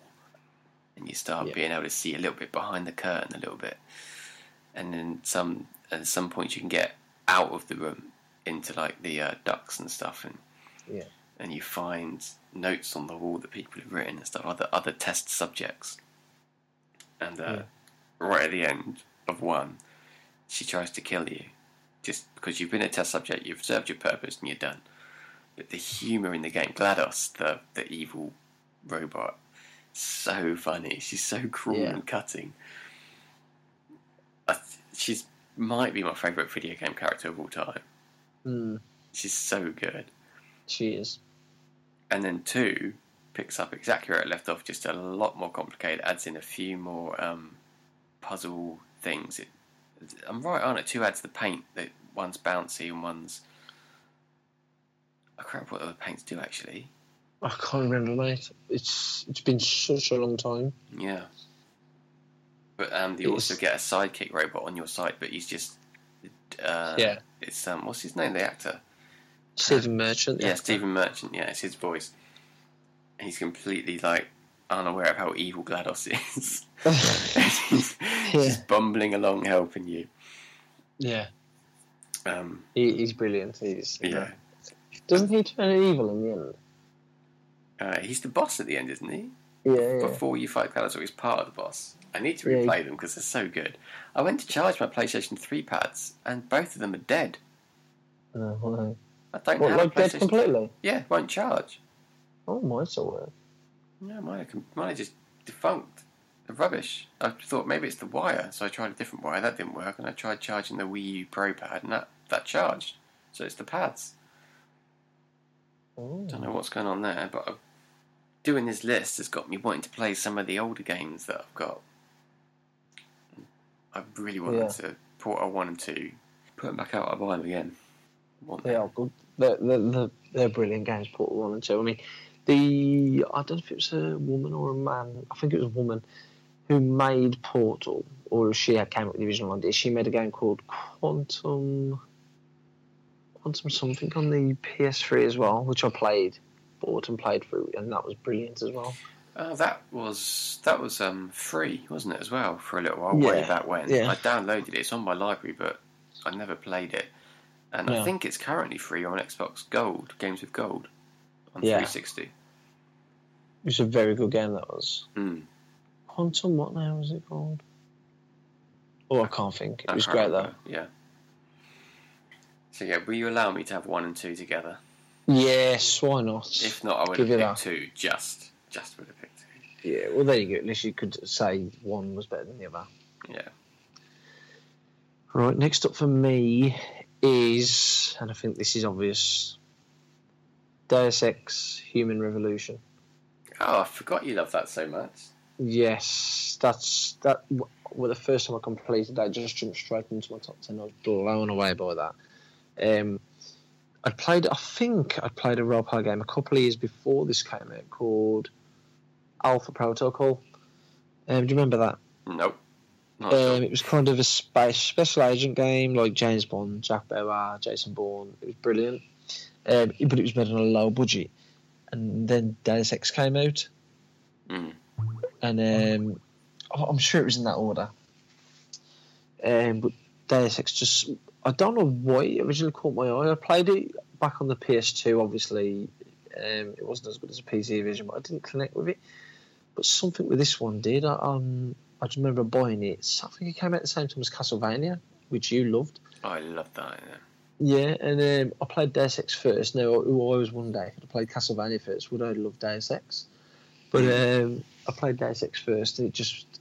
S2: And you start
S1: Yeah.
S2: being able to see a little bit behind the curtain, a little bit. And then some, at some points, you can get out of the room into like the uh, ducts and stuff. And
S1: Yeah.
S2: and you find notes on the wall that people have written and stuff, other other test subjects. And uh,
S1: Yeah.
S2: right at the end of one, she tries to kill you, just because you've been a test subject, you've served your purpose, and you're done. But the humour in the game, GLaDOS, the the evil robot, so funny. She's so cruel
S1: Yeah.
S2: and cutting. I th- she's might be my favourite video game character of all time.
S1: Mm,
S2: She's so good.
S1: she is.
S2: and then two picks up exactly where it left off, just a lot more complicated. Adds in a few more um, puzzle things. It, I'm right on it. Two adds the paint. That one's bouncy and one's. I can't remember what the other paints do actually.
S1: I can't remember, mate. It's it's been such a long time.
S2: Yeah. But um, you also get a sidekick robot on your side, but he's just. Uh,
S1: Yeah.
S2: It's um, what's his name? The actor.
S1: Stephen Merchant.
S2: Yeah,
S1: yeah.
S2: Stephen Merchant. Yeah, it's his voice. He's completely like unaware of how evil GLaDOS is. he's, he's bumbling along, helping you.
S1: yeah,
S2: Um,
S1: he, he's brilliant. He's
S2: yeah,
S1: Doesn't he turn evil in the end?
S2: uh, he's the boss at the end, isn't he?
S1: Yeah, yeah.
S2: Before you fight GLaDOS, he's part of the boss. I need to
S1: Yeah,
S2: replay them because they're so good. I went to charge my PlayStation 3 pads, and both of them are dead.
S1: Oh, well,
S2: I don't
S1: what,
S2: have
S1: like dead completely?
S2: Yeah, won't charge.
S1: Oh, might still work.
S2: No, mine mine are just defunct. They're rubbish. I thought maybe it's the wire, so I tried a different wire. That didn't work, and I tried charging the Wii U Pro pad, and that, that charged. So it's the pads.
S1: Oh.
S2: Don't know what's going on there, but i doing this list has got me wanting to play some of the older games that I've got. I really wanted
S1: Yeah.
S2: to Portal 1 and 2. Put them back out, I'll buy them again. Want
S1: They
S2: them.
S1: are good. They're, they're, they're, brilliant games, Portal 1 and 2. I mean, the. I don't know if it was a woman or a man. I think it was a woman who made Portal, or she had came up with the original idea. She made a game called Quantum. Quantum something on the PS3 as well, which I played, bought and played through, and that was brilliant as well.
S2: Uh, that was that was um, free, wasn't it, as well, for a little while, way
S1: Yeah,
S2: back when.
S1: yeah.
S2: I downloaded it. It's on my library, but I never played it. And I think it's currently free on Xbox Gold, Games with Gold, on
S1: Yeah.
S2: 360.
S1: It was a very good game. That was
S2: Mm.
S1: Quantum. What now was it called? Oh, I can't think. It
S2: I
S1: was great though.
S2: Yeah. So yeah, will you allow me to have one and two together?
S1: Yes, why not?
S2: If not, I would
S1: Give
S2: have picked two. Just, just would have picked two.
S1: Yeah, well, there you go. At least you could say one was better than the other.
S2: Yeah.
S1: Right, next up for me is, and I think this is obvious, Deus Ex Human Revolution.
S2: Oh, I forgot you love that so much.
S1: Yes, that's that. Well, the first time I completed that, I just jumped straight into my top ten. I was blown away by that. Um, I played. I think I played a role play game a couple of years before this came out called Alpha Protocol. Um, do you remember that?
S2: Nope. Not at all.
S1: Um, it was kind of a space special agent game like James Bond, Jack Bauer, Jason Bourne. It was brilliant, um, but it was made on a low budget. And then Deus Ex came out,
S2: Mm.
S1: and um, oh, I'm sure it was in that order. Um, but Deus Ex just, I don't know why it originally caught my eye. I played it back on the PS2, obviously. Um, it wasn't as good as a PC version, but I didn't connect with it. But something with this one did. I, um, I just remember buying it. I think it came out at the same time as Castlevania, which you loved.
S2: Oh, I love that. Yeah.
S1: Yeah, and um, I played Deus Ex first. Now, I always one day, I'd played Castlevania first, would I love Deus Ex? But um, I played Deus Ex first, and it just,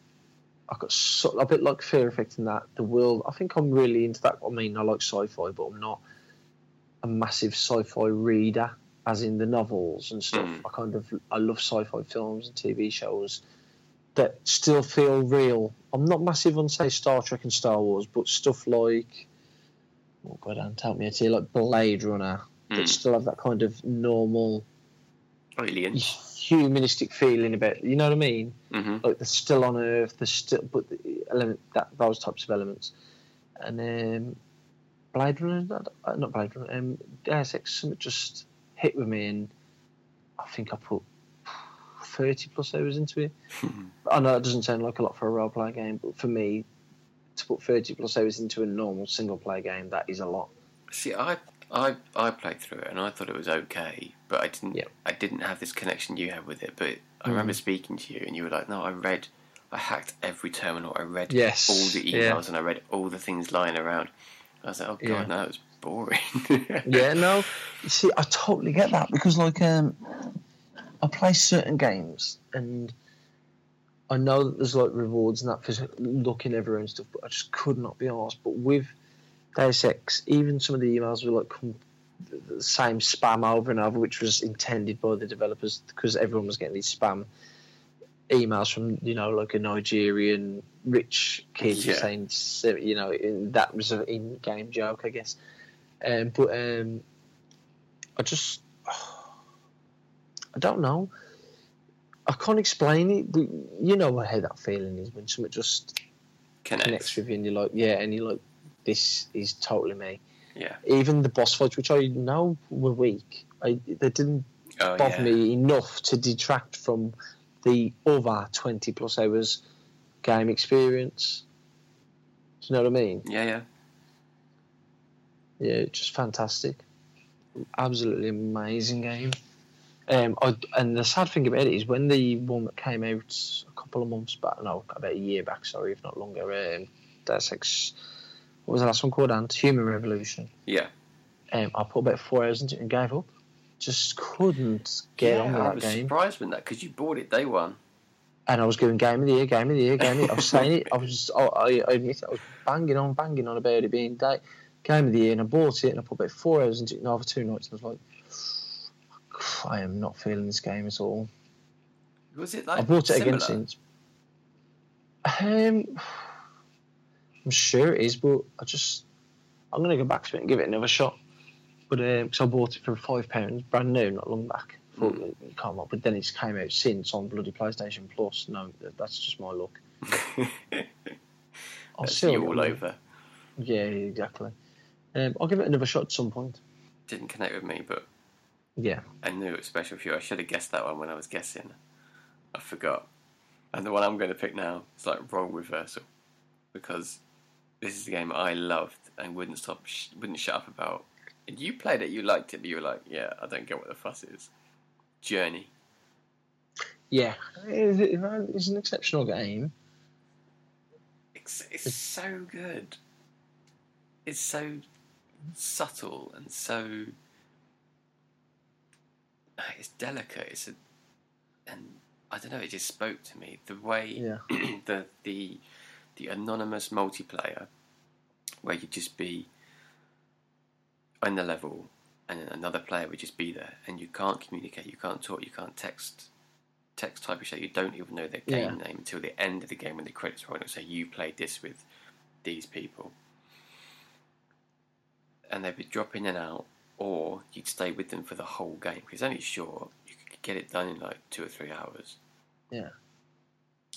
S1: I got so, a bit like Fear Effect in that. The world, I think I'm really into that. I mean, I like sci fi, but I'm not a massive sci fi reader, as in the novels and stuff.
S2: Mm.
S1: I kind of, I love sci fi films and TV shows that still feel real. I'm not massive on, say, Star Trek and Star Wars, but stuff like oh god, and help me out here, like Blade Runner, that
S2: Mm.
S1: still have that kind of normal
S2: Alien.
S1: humanistic feeling about. You know what I mean?
S2: hmm
S1: Like they're still on Earth, they're still, but the element that those types of elements, and um, Blade Runner, not, uh, not Blade Runner, um, Deus Ex, something just hit with me, and I think I put thirty plus hours into it. I know it doesn't sound like a lot for a role play game, but for me, to put thirty plus hours into a normal single player game, that is a lot.
S2: See, I, I, I played through it and I thought it was okay, but I didn't.
S1: Yeah.
S2: I didn't have this connection you had with it. But I remember speaking to you and you were like, "No, I read, I hacked every terminal. I read
S1: Yes,
S2: all the
S1: yeah.
S2: emails and I read all the things lying around." I was like, "Oh god,
S1: Yeah.
S2: no, it was boring."
S1: yeah, no. You see, I totally get that because, like, um, I play certain games and I know that there's like rewards and that for looking everywhere and stuff, but I just could not be asked. But with Deus Ex, even some of the emails were like come, the same spam over and over, which was intended by the developers because everyone was getting these spam emails from you know like a Nigerian rich kid
S2: Yeah.
S1: saying you know in, that was an in-game joke, I guess. Um, but um, I just I don't know. I can't explain it, but you know how that feeling is when something just connects
S2: Connects.
S1: with you, and you're like, yeah, and you're like, this is totally me.
S2: Yeah.
S1: Even the boss fights, which I know were weak, I, they didn't
S2: Oh
S1: bother
S2: yeah.
S1: me enough to detract from the other 20 plus hours game experience. Do you know what I mean?
S2: Yeah, yeah.
S1: Yeah, just fantastic. Absolutely amazing game. Um, I, and the sad thing about it is when the one that came out a couple of months back, no, about a year back, sorry, if not longer, um, Deus Ex, what was the last one called? Ant Human Revolution.
S2: Yeah.
S1: Um, I put about four hours into it and gave up. Just couldn't get
S2: yeah,
S1: on with
S2: I
S1: that
S2: was
S1: game.
S2: surprised with that because you bought it day one.
S1: and I was going game of the year, game of the year, game of the year. I was saying it. I was, just, I, I I admit it. I was banging on, banging on about it being day, game of the year, and I bought it, and I put about four hours into it over two nights, and I was like, I am not feeling this game at all.
S2: Was it like
S1: I bought it
S2: similar?
S1: again since. Um, I'm sure it is, but I just, I'm going to go back to it and give it another shot. But because I bought it for five pounds, brand new, not long back. Thought
S2: Mm.
S1: you can't, but then it's came out since on bloody PlayStation Plus. No, that's just my luck. I'll see
S2: you all over.
S1: Yeah, exactly. Um, I'll give it another shot at some point.
S2: Didn't connect with me, but
S1: Yeah.
S2: I knew it was special for you. I should have guessed that one when I was guessing. I forgot. And the one I'm going to pick now is like role reversal because this is the game I loved and wouldn't stop, sh- wouldn't shut up about. And you played it, you liked it, but you were like, "Yeah, I don't get what the fuss is." Journey.
S1: Yeah, it's, it's an exceptional game.
S2: It's, it's so good. It's so subtle and so. It's delicate. It's a, and I don't know. It just spoke to me the way
S1: Yeah.
S2: the the the anonymous multiplayer, where you'd just be on the level, and then another player would just be there, and you can't communicate, you can't talk, you can't text, text type of shit. You don't even know their game name until the end of the game when the credits roll and it'll say you played this with these people, and they'd be dropping in and out, or you'd stay with them for the whole game because it's only short. You could get it done in like two or three hours.
S1: Yeah.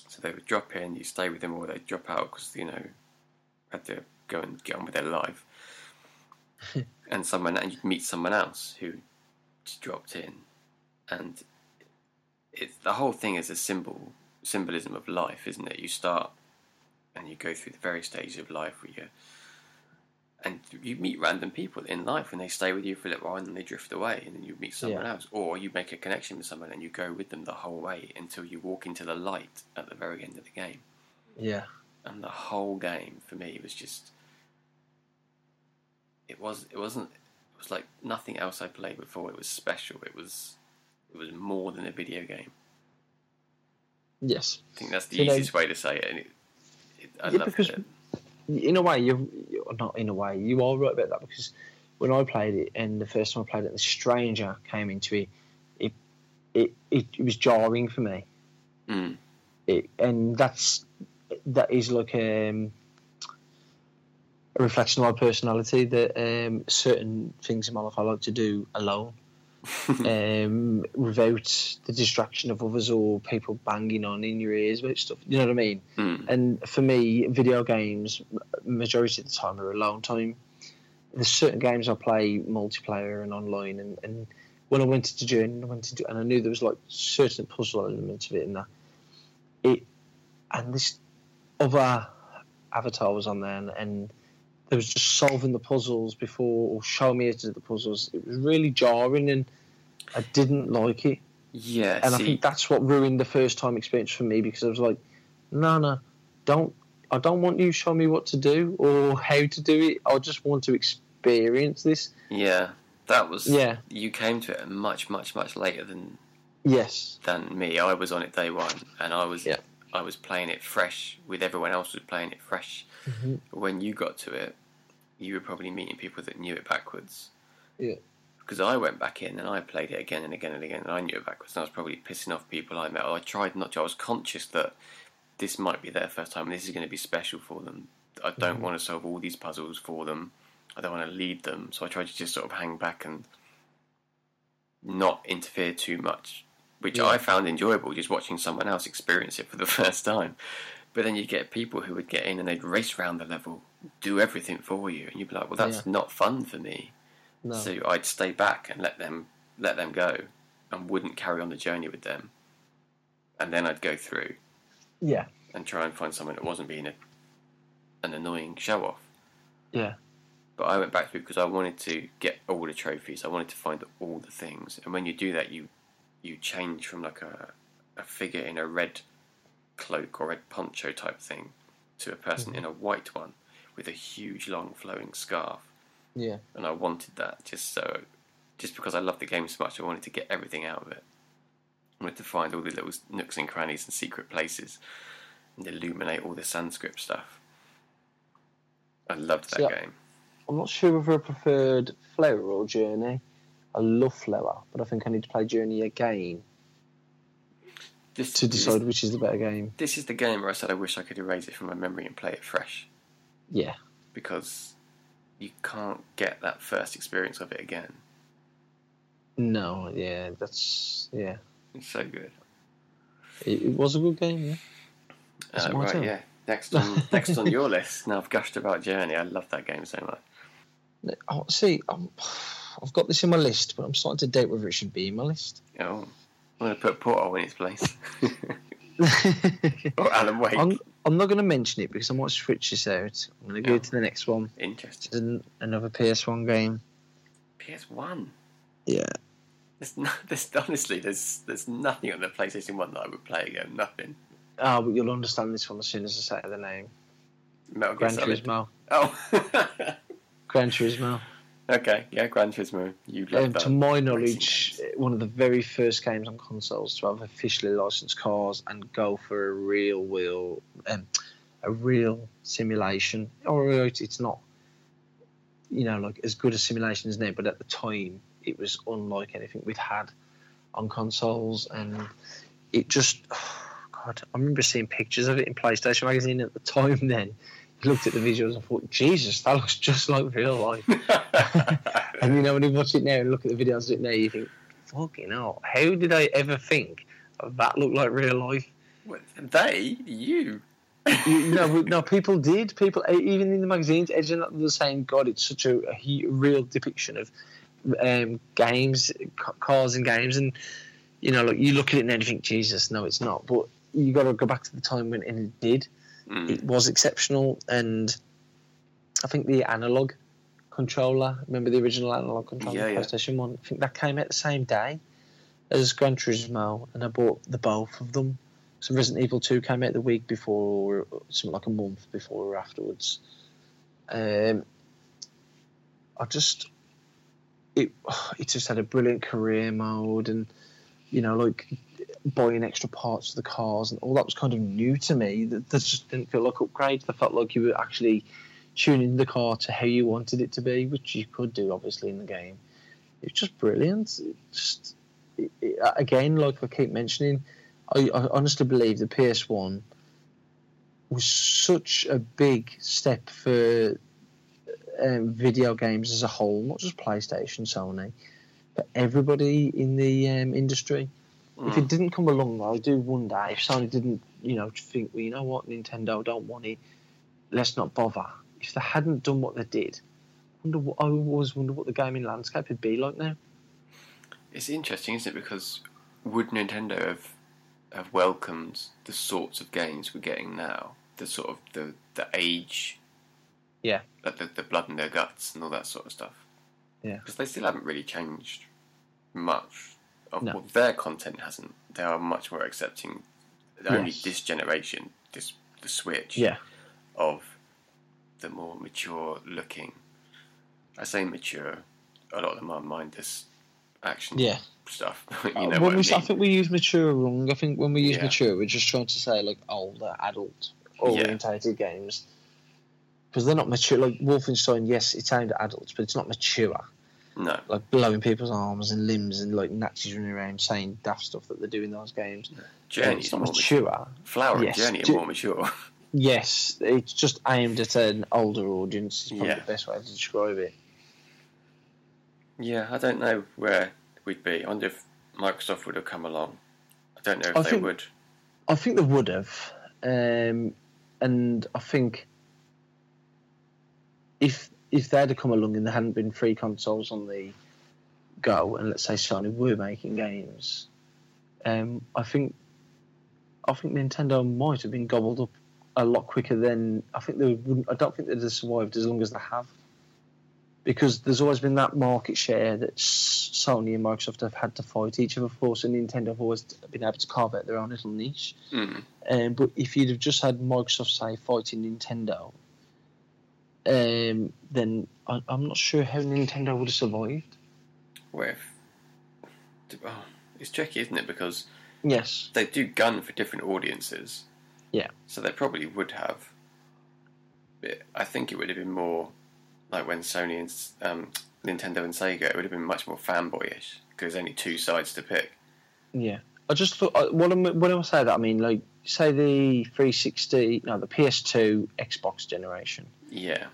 S2: So they would drop in, you stay with them, or they'd drop out because you know had to go and get on with their life. and someone, and you'd meet someone else who just dropped in, and it's the whole thing is a symbol symbolism of life, isn't it? You start and you go through the various stages of life where you and you meet random people in life and they stay with you for a little while and then they drift away and then you meet someone
S1: Yeah.
S2: else. Or you make a connection with someone and you go with them the whole way until you walk into the light at the very end of the game.
S1: Yeah,
S2: and the whole game for me was just it was it wasn't it was like nothing else I played before. It was special. It was it was more than a video game.
S1: Yes.
S2: I think that's the
S1: You know-
S2: easiest way to say it and it, it, I
S1: Yeah,
S2: loved it
S1: In a way, you're, you're not in a way. You are right about that because when I played it, and the first time I played it, the stranger came into it. It it, it, it was jarring for me.
S2: mm.
S1: it, and that's that is like um, a reflection of my personality. That um, certain things in my life I like to do alone, um, without the distraction of others or people banging on in your ears about stuff. You know what I mean?
S2: Mm.
S1: And for me, video games, majority of the time, are alone time. There's certain games I play multiplayer and online, and, and when I went into Journey, I went into, and I knew there was like certain puzzle elements of it, and that it, and this other avatar was on there, and, and there was just solving the puzzles before or showing me how to do the puzzles. It was really jarring, and I didn't like it
S2: yeah
S1: and I think that's what ruined the first time experience for me because I was like, no, no, don't. I don't want you to show me what to do or how to do it. I just want to experience this.
S2: yeah that was
S1: Yeah.
S2: you came to it much much much later than
S1: Yes.
S2: than me. I was on it day one, and I was
S1: Yeah.
S2: I was playing it fresh with everyone else was playing it fresh.
S1: Mhm.
S2: When you got to it, you were probably meeting people that knew it backwards.
S1: Yeah.
S2: Because I went back in and I played it again and again and again, and I knew it backwards. And I was probably pissing off people I met. I tried not to. I was conscious that this might be their first time, and this is going to be special for them. I don't
S1: Mhm.
S2: want to solve all these puzzles for them. I don't want to lead them, so I tried to just sort of hang back and not interfere too much, which
S1: Yeah.
S2: I found enjoyable just watching someone else experience it for the first time. But then you'd get people who would get in and they'd race around the level, do everything for you, and you'd be like, "Well, that's
S1: Yeah.
S2: not fun for me."
S1: No.
S2: So I'd stay back and let them let them go, and wouldn't carry on the journey with them. And then I'd go through
S1: yeah.
S2: and try and find someone that wasn't being a, an annoying show off.
S1: Yeah.
S2: But I went back through because I wanted to get all the trophies. I wanted to find all the things. And when you do that, you you change from like a a figure in a red cloak or red poncho type thing to a person
S1: Mhm.
S2: in a white one with a huge long flowing scarf.
S1: Yeah.
S2: And I wanted that just so, just because I loved the game so much, I wanted to get everything out of it. I wanted to find all the little nooks and crannies and secret places and illuminate all the Sanskrit stuff. I loved that
S1: See,
S2: game.
S1: I'm not sure whether I preferred Flower or Journey. I love Flower, but I think I need to play Journey again
S2: This,
S1: to decide which is the better game.
S2: This is the game where I said I wish I could erase it from my memory and play it fresh
S1: Yeah.
S2: because you can't get that first experience of it again.
S1: No. Yeah. That's yeah.
S2: It's so good.
S1: It, it was a good game. Yeah.
S2: Uh, right, yeah. Next on next on your list. Now I've gushed about Journey. I love that game so much.
S1: Oh, see, I'm, I've got this in my list, but I'm starting to doubt whether it should be in my list.
S2: Oh, I'm going to put Portal in its place. or oh, Alan Wake.
S1: I'm, I'm not going to mention it because I might switch this out. I'm going to go
S2: Oh.
S1: to the next one.
S2: Interesting.
S1: An, another PS1 game.
S2: PS1.
S1: Yeah.
S2: There's, no, there's honestly there's there's nothing on the PlayStation One that I would play again. Nothing.
S1: Oh, but you'll understand this one as soon as I say the name.
S2: Metal Gear
S1: Gran
S2: Solid.
S1: Turismo.
S2: Oh.
S1: Gran Turismo.
S2: Okay. Yeah, Gran Turismo. You love
S1: Um,
S2: that.
S1: to my knowledge, one of the very first games on consoles to have officially licensed cars and go for a real wheel, um, a real simulation. Or it's it's not, you know, like as good a simulation as now, but at the time it was unlike anything we'd had on consoles, and it just, God, I remember seeing pictures of it in PlayStation magazine at the time. Then looked at the visuals and thought, Jesus, that looks just like real life. And you know, when you watch it now and look at the videos of it now, you think, fucking hell, how did I ever think that looked like real life?
S2: What, they? You?
S1: You, no, but- no, people did. People, even in the magazines, edging up the saying, God, it's such a, a real depiction of um, games, cars and games. And, you know, like you look at it now and you think, Jesus, no, it's not. But you got to go back to the time when it did.
S2: Mm.
S1: It was exceptional. And I think the analog controller, remember the original analog controller,
S2: Yeah, yeah.
S1: PlayStation 1? I think that came out the same day as Gran Turismo, and I bought the both of them. So Resident Evil 2 came out the week before, or something like a month before or afterwards. Um, I just, it, it just had a brilliant career mode, and you know, like buying extra parts for the cars and all that was kind of new to me. That, just didn't feel like upgrades. I felt like you were actually tuning the car to how you wanted it to be, which you could do obviously in the game. It's just brilliant. It just it, it, again, like I keep mentioning, I, I honestly believe the PS1 was such a big step for um, video games as a whole, not just PlayStation, Sony, but everybody in the um, industry. If it
S2: Mm.
S1: didn't come along, I do wonder if Sony didn't, you know, think, well, you know what, Nintendo don't want it, let's not bother. If they hadn't done what they did, I wonder what, I always wonder what the gaming landscape would be like now.
S2: It's interesting, isn't it? Because would Nintendo have have welcomed the sorts of games we're getting now? The sort of the the age,
S1: Yeah.
S2: like the the blood in their guts and all that sort of stuff.
S1: Yeah.
S2: because they still haven't really changed much. Of,
S1: No.
S2: well, their content hasn't. They are much more accepting. Only
S1: Yes.
S2: this generation, this the Switch,
S1: Yeah.
S2: of the more mature looking. I say mature. A lot of them are mindless action
S1: Yeah.
S2: stuff. you
S1: Uh,
S2: know
S1: when
S2: what
S1: we,
S2: I
S1: s- I
S2: mean?
S1: think we use mature wrong. I think when we use
S2: Yeah.
S1: mature, we're just trying to say like older, adult orientated games. Because they're not mature. Like Wolfenstein, yes, it's aimed at adults, but it's not mature.
S2: No,
S1: Like blowing people's arms and limbs and like Nazis running around saying daft stuff that they do in those games.
S2: Journey's
S1: not
S2: more mature.
S1: mature.
S2: Flower
S1: Yes.
S2: and Journey are more mature.
S1: Yes, it's just aimed at an older audience. Is probably
S2: Yeah.
S1: the best way to describe it.
S2: yeah, I don't know where we'd be. I wonder if Microsoft would have come along. I don't know if
S1: I
S2: they
S1: think-
S2: would.
S1: I think they would have, um, and I think if if they'd have come along and there hadn't been free consoles on the go, and let's say Sony were making games, um, I think I think Nintendo might have been gobbled up a lot quicker than I think they wouldn't. I don't think they'd have survived as long as they have, because there's always been that market share that Sony and Microsoft have had to fight each other for. So Nintendo have always been able to carve out their own little niche.
S2: Mm.
S1: Um, but if you'd have just had Microsoft say fighting Nintendo, um, then I, I'm not sure how Nintendo would have survived.
S2: If, oh, it's tricky, isn't it? Because
S1: Yes.
S2: they do gun for different audiences.
S1: Yeah.
S2: So they probably would have. But I think it would have been more like when Sony and um, Nintendo and Sega. It would have been much more fanboyish because there's only two sides to pick.
S1: Yeah. I just thought I- when I when I say that I mean like say the 360 no the PS2 Xbox generation.
S2: Yeah,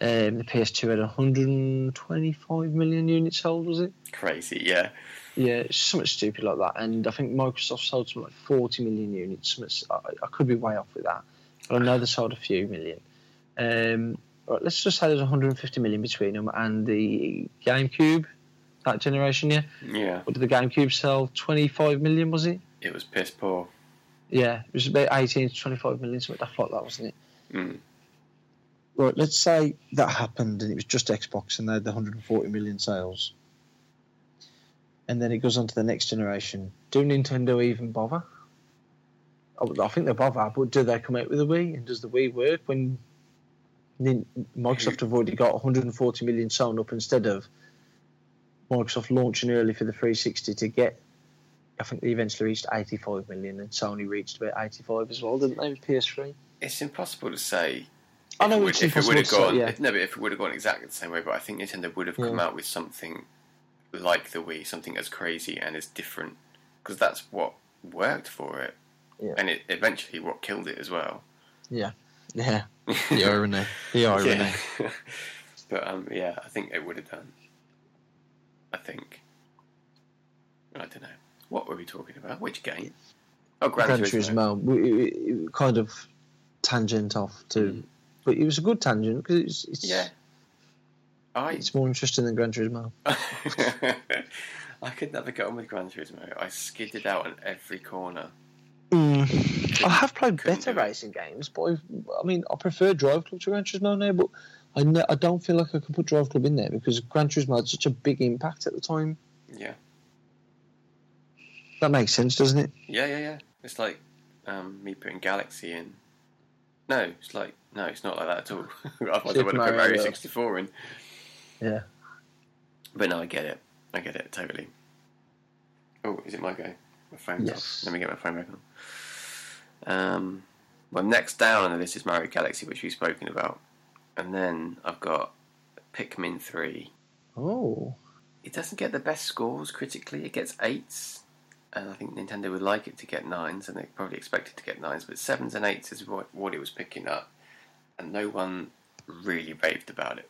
S1: Um, the PS2 had 125 million units sold, was it?
S2: crazy. Yeah,
S1: Yeah, it's something stupid like that. And I think Microsoft sold something like 40 million units. I, I could be way off with that. But I know they sold a few million. Um, right, let's just say there's 150 million between them and the GameCube, that generation, yeah.
S2: yeah.
S1: What did the GameCube sell? 25 million, was it?
S2: It was piss poor.
S1: Yeah, it was about 18 to 25 million, something like that, wasn't it?
S2: Mm.
S1: Right, let's say that happened and it was just Xbox and they had the 140 million sales. and then it goes on to the next generation. Do Nintendo even bother? I think they bother, but do they come out with a Wii? And does the Wii work when Microsoft have already got 140 million sewn up instead of Microsoft launching early for the 360 to get? I think they eventually reached 85 million, and Sony reached about 85 as well, didn't they? With PS3.
S2: It's impossible to say.
S1: I know
S2: if
S1: it's
S2: it, would, if it would have gone,
S1: say, yeah.
S2: if, no, but if it would have gone exactly the same way, but I think Nintendo would have come
S1: Yeah.
S2: out with something like the Wii, something as crazy and as different, because that's what worked for it,
S1: Yeah.
S2: and it eventually what killed it as well.
S1: Yeah, yeah. The irony. The irony.
S2: Yeah. but um, yeah, I think it would have done. I think. I don't know. What were we talking about? Which game? Oh, Gran,
S1: Gran
S2: Turismo.
S1: Turismo. We- it- it kind of tangent off to,
S2: Mm.
S1: but it was a good tangent because it's, it's
S2: Yeah. I
S1: it's more interesting than Gran Turismo.
S2: I could never get on with Gran Turismo. I skidded out on every corner.
S1: I have played better racing games, but I've, I mean, I prefer Drive Club to Gran Turismo now. But I, I don't feel like I can put Drive Club in there because Gran Turismo had such a big impact at the time.
S2: Yeah.
S1: That makes sense, doesn't it?
S2: Yeah, yeah, yeah. It's like um, me putting Galaxy in. No, it's like no, it's not like that at all. Otherwise, I
S1: Super
S2: would have put
S1: Mario
S2: Mario 64 in.
S1: Yeah.
S2: But no, I get it. I get it totally. Oh, is it my go? My phone's
S1: Yes.
S2: off. Let me get my phone back on. Um, well, next down on the list is Mario Galaxy, which we've spoken about, and then I've got Pikmin 3.
S1: Oh.
S2: It doesn't get the best scores critically. It gets eights, and I think Nintendo would like it to get nines, and they probably expect it to get nines. But sevens and eights is what, what it was picking up, and no one really raved about it.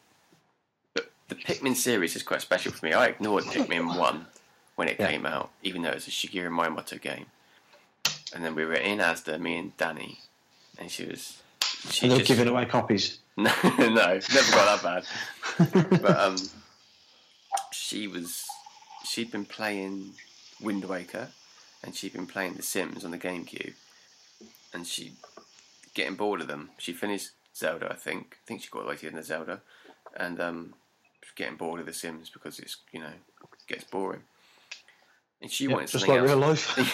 S2: But the Pikmin series is quite special for me. I ignored Pikmin One when it
S1: Yeah.
S2: came out, even though it was a Shigeru Miyamoto game. And then we were in Asda, me and Danny, and she was. She
S1: And they're giving away copies.
S2: no, no, never got that bad. But um, she was, she'd been playing Wind Waker, and she'd been playing The Sims on the GameCube, and she getting bored of them. She finished Zelda, I think. I think she got all the way to the end of Zelda, and um, getting bored of The Sims because it's you know gets boring. And she
S1: Yeah,
S2: wanted
S1: just
S2: something
S1: like
S2: else.
S1: real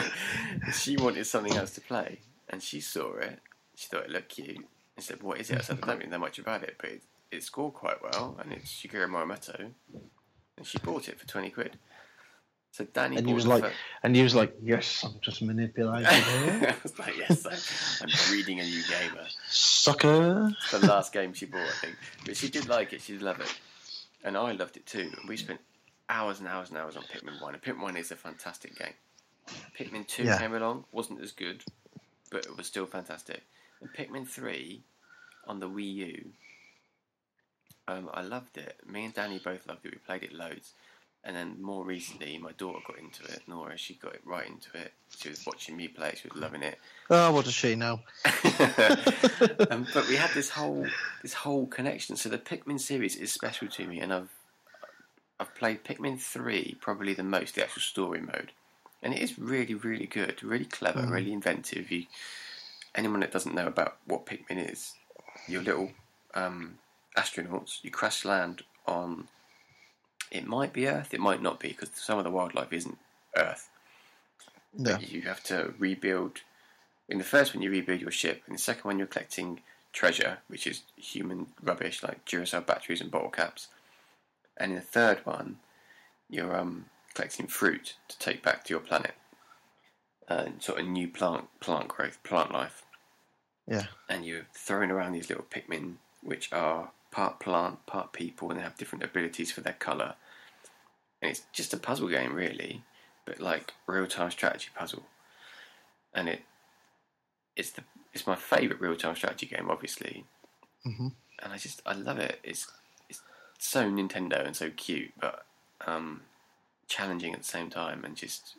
S1: life.
S2: she wanted something else to play, and she saw it. She thought it looked cute, and said, "What is it?" I said, "I don't really know much about it, but it, it scored quite well, and it's Shigeru Miyamoto." And she bought it for twenty quid. So Danny
S1: And he was like,
S2: fir-
S1: and he was like, "Yes, I'm just manipulating her,
S2: I was like, "Yes, I'm, breeding a new gamer."
S1: sucker."
S2: It's the last game she bought, I think, but she did like it. She did love it, and I loved it too. And we spent hours and hours and hours on Pikmin One. And Pikmin One is a fantastic game. Pikmin Two
S1: Yeah.
S2: came along, wasn't as good, but it was still fantastic. And Pikmin Three on the Wii U, um, I loved it. Me and Danny both loved it. We played it loads. And then more recently, my daughter got into it. Nora, she got it right into it. She was watching me play. it, She was loving it.
S1: Oh, what does she know?
S2: um, but we had this whole this whole connection. So the Pikmin series is special to me, and I've I've played Pikmin three probably the most, the actual story mode, and it is really really good, really clever,
S1: Mm.
S2: really inventive. You anyone that doesn't know about what Pikmin is, your little um, astronauts, you crash land on. It might be Earth, it might not be, because some of the wildlife isn't Earth you have to rebuild. In the first one, you rebuild your ship. In the second one, you're collecting treasure, which is human rubbish like Duracell batteries and bottle caps. And in the third one, you're um, collecting fruit to take back to your planet. And sort of new plant plant growth, plant life.
S1: Yeah.
S2: And you're throwing around these little Pikmin, which are part plant, part people, and they have different abilities for their colour. And it's just a puzzle game, really but like real time strategy puzzle. And it it's the it's my favourite real time strategy game, obviously.
S1: Mhm.
S2: And I just I love it. It's it's so Nintendo and so cute, but um, challenging at the same time, and just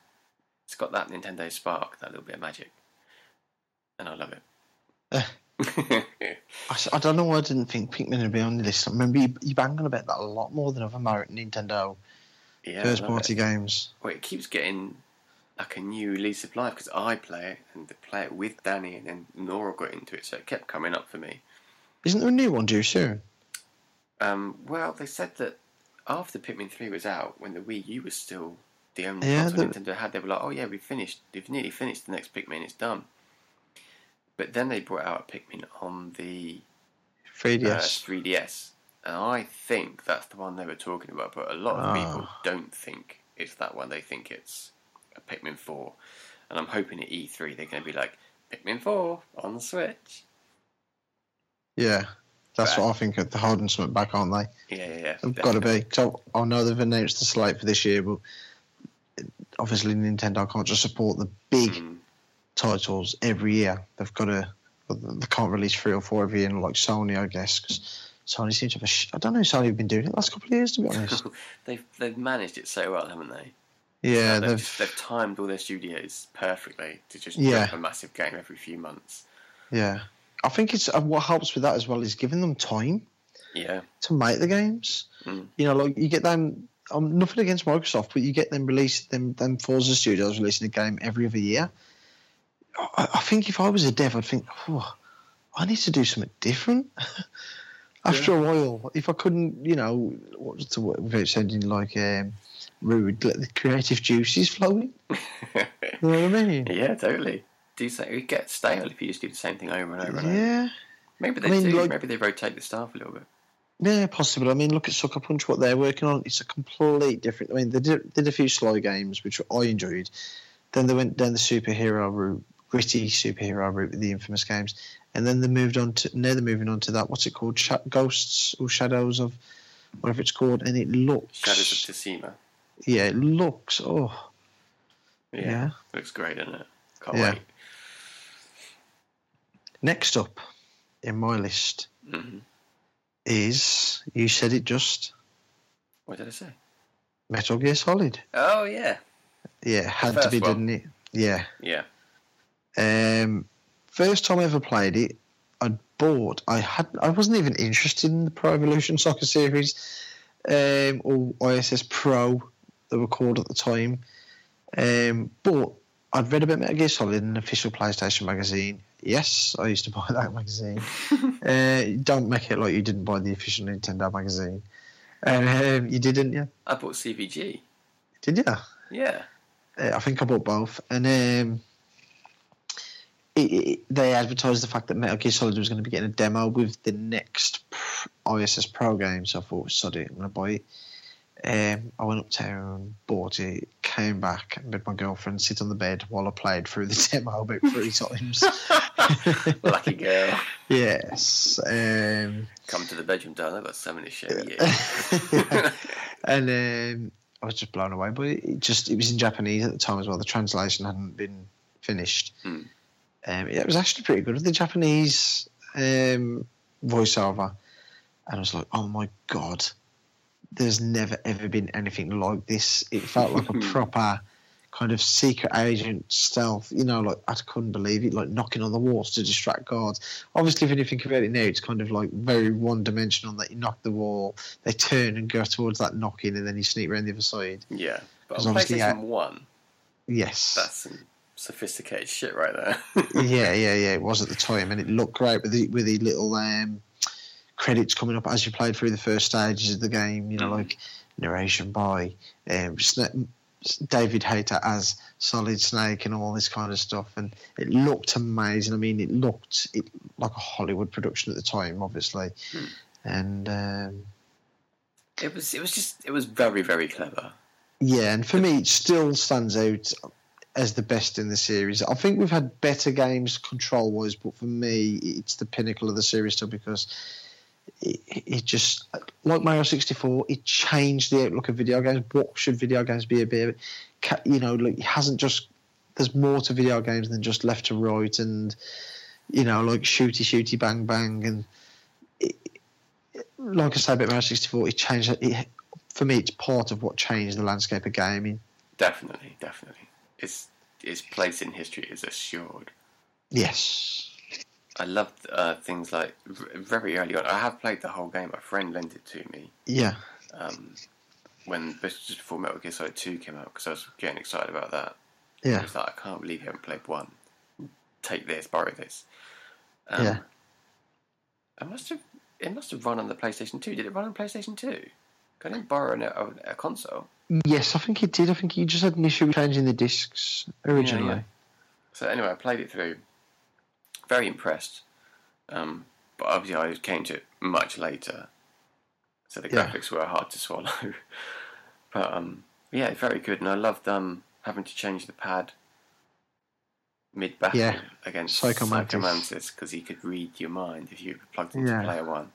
S2: it's got that Nintendo spark, that little bit of magic, and I love it.
S1: I, I don't know why I didn't think Pikmin would be on the list. I remember you, you bang on about that a lot more than other Mar- Nintendo
S2: yeah,
S1: first party
S2: it.
S1: games.
S2: Well, it keeps getting like a new lease of life because I play it and play it with Danny, and then Nora got into it, so it kept coming up for me.
S1: Isn't there a new one due soon?
S2: Um, well, they said that after Pikmin Three was out, when the Wii U was still the only
S1: Yeah,
S2: console
S1: the-
S2: Nintendo had, they were like, "Oh yeah, we've finished. We've nearly finished the next Pikmin. It's done." But then they brought out Pikmin on the
S1: 3DS.
S2: uh, 3DS, and I think that's the one they were talking about. But a lot of people
S1: Ah.
S2: don't think it's that one. They think it's a Pikmin Four, and I'm hoping at E3 they're going to be like Pikmin Four on the Switch.
S1: yeah, that's
S2: Right.
S1: what I think. They're holding something back, aren't they?
S2: Yeah, yeah, yeah.
S1: They've got to be. So I know they've announced the slate for this year, but obviously Nintendo can't just support the big
S2: Mm,
S1: titles every year. They've got to. They can't release three or four every year, like Sony, I guess, because Sony seems to have a. Sh- I don't know. Sony have been doing it the last couple of years, to be honest.
S2: they've they've managed it so well, haven't they?
S1: Yeah,
S2: they've,
S1: they've.
S2: just- they've timed all their studios perfectly to just
S1: Yeah.
S2: drop a massive game every few months.
S1: Yeah, I think it's uh, what helps with that as well is giving them time
S2: Yeah,
S1: to make the games.
S2: Mm.
S1: You know, like you get them. Um, nothing against Microsoft, but you get them release them them Forza Studios releasing a game every other year. I, I think if I was a dev, I'd think, oh, I need to do something different. After a while, if I couldn't, you know, what's the word without sounding like um, rude, let the creative juices flowing. You know what I mean?
S2: yeah, totally. Do so. You get stale if you just do the same thing over and over and over.
S1: Yeah,
S2: Maybe they
S1: I mean,
S2: do.
S1: like-
S2: Maybe they rotate the staff a little bit.
S1: yeah, possible. I mean, look at Sucker Punch, what they're working on. It's a complete different. I mean, they did, did a few Sly games, which I enjoyed. Then they went down the superhero route, gritty superhero route with the infamous games, and then they moved on to now they're moving on to that. What's it called? Sh- Ghosts or Shadows of whatever it's called, and it looks
S2: Shadows of Tsushima.
S1: yeah, it looks oh
S2: Yeah,
S1: yeah.
S2: looks great, doesn't it? Can't
S1: Yeah.
S2: wait.
S1: Next up in my list
S2: hmm
S1: is you said it just
S2: What did I say?
S1: Metal Gear Solid.
S2: Oh yeah,
S1: Yeah, had to be,
S2: one.
S1: didn't it? Yeah.
S2: yeah.
S1: Um, first time I ever played it, I bought. I had. I wasn't even interested in the Pro Evolution Soccer Series, um, or ISS Pro, they were called at the time. Um, but I'd read about Metal Gear Solid in an official PlayStation magazine. Yes, I used to buy that magazine. uh, don't make it like you didn't buy the official Nintendo magazine. And um, you didn't, yeah?
S2: I bought CVG.
S1: Did you?
S2: Yeah.
S1: Uh, I think I bought both, and um, it, it, they advertised the fact that Metal Gear Solid was going to be getting a demo with the next ISS Pro game. So I thought, sod it, I'm going to buy it. Um, I went uptown, bought it, came back, and made my girlfriend sit on the bed while I played through the demo about three times.
S2: Lucky girl.
S1: yes. Um,
S2: Come to the bedroom, darling. I've got something to show you.
S1: and um, I was just blown away. But it it just it was in Japanese at the time as well. The translation hadn't been finished.
S2: Hmm.
S1: Um, it was actually pretty good with the Japanese um, voiceover, and I was like, oh my god, there's never ever been anything like this. It felt like a proper kind of secret agent stealth. You know, like I couldn't believe it, like knocking on the walls to distract guards. Obviously, when you think about it now, it's kind of like very one dimensional. That you knock the wall, they turn and go towards that knocking, and then you sneak around the other side.
S2: yeah. But on PlayStation
S1: yeah.
S2: 1,
S1: Yes.
S2: that's sophisticated shit right there.
S1: yeah, yeah, yeah. It was at the time, and it looked great with the with the little um, credits coming up as you played through the first stages of the game. You know,
S2: Mhm.
S1: like narration by um, David Hayter as Solid Snake and all this kind of stuff, and it looked amazing. I mean, it looked it like a Hollywood production at the time, obviously,
S2: Hmm.
S1: and. Um,
S2: it was it was just it was very very clever.
S1: Yeah, and for me, it still stands out as the best in the series. I think we've had better games control wise, but for me, it's the pinnacle of the series still because it, it just, like Mario 64, it changed the outlook of video games. What should video games be about? You know, like, it hasn't just, there's more to video games than just left to right and, you know, like shooty, shooty, bang, bang. And it, like I said about Mario 64, it changed it for me, it's part of what changed the landscape of gaming.
S2: Definitely, definitely. Its its place in history is assured.
S1: Yes.
S2: I loved uh, things like very early on. I have played the whole game. A friend lent it to me
S1: Yeah.
S2: um, when just before Metal Gear Solid Two came out because I was getting excited about that. I
S1: Yeah.
S2: was like, I can't believe you haven't played one. Take this, borrow this. Um,
S1: Yeah.
S2: I must have. It must have run on the PlayStation Two. Did it run on PlayStation Two? I didn't borrow a, a console.
S1: Yes, I think it did. I think you just had an issue with changing the discs originally.
S2: Yeah, yeah. So anyway, I played it through. Very impressed. Um, but obviously, I came to it much later, so the
S1: Yeah.
S2: graphics were hard to swallow. but um, yeah, very good, and I loved um, having to change the pad mid battle
S1: Yeah.
S2: against
S1: Psycho
S2: Mantis. Because he could read your mind if you plugged into player one.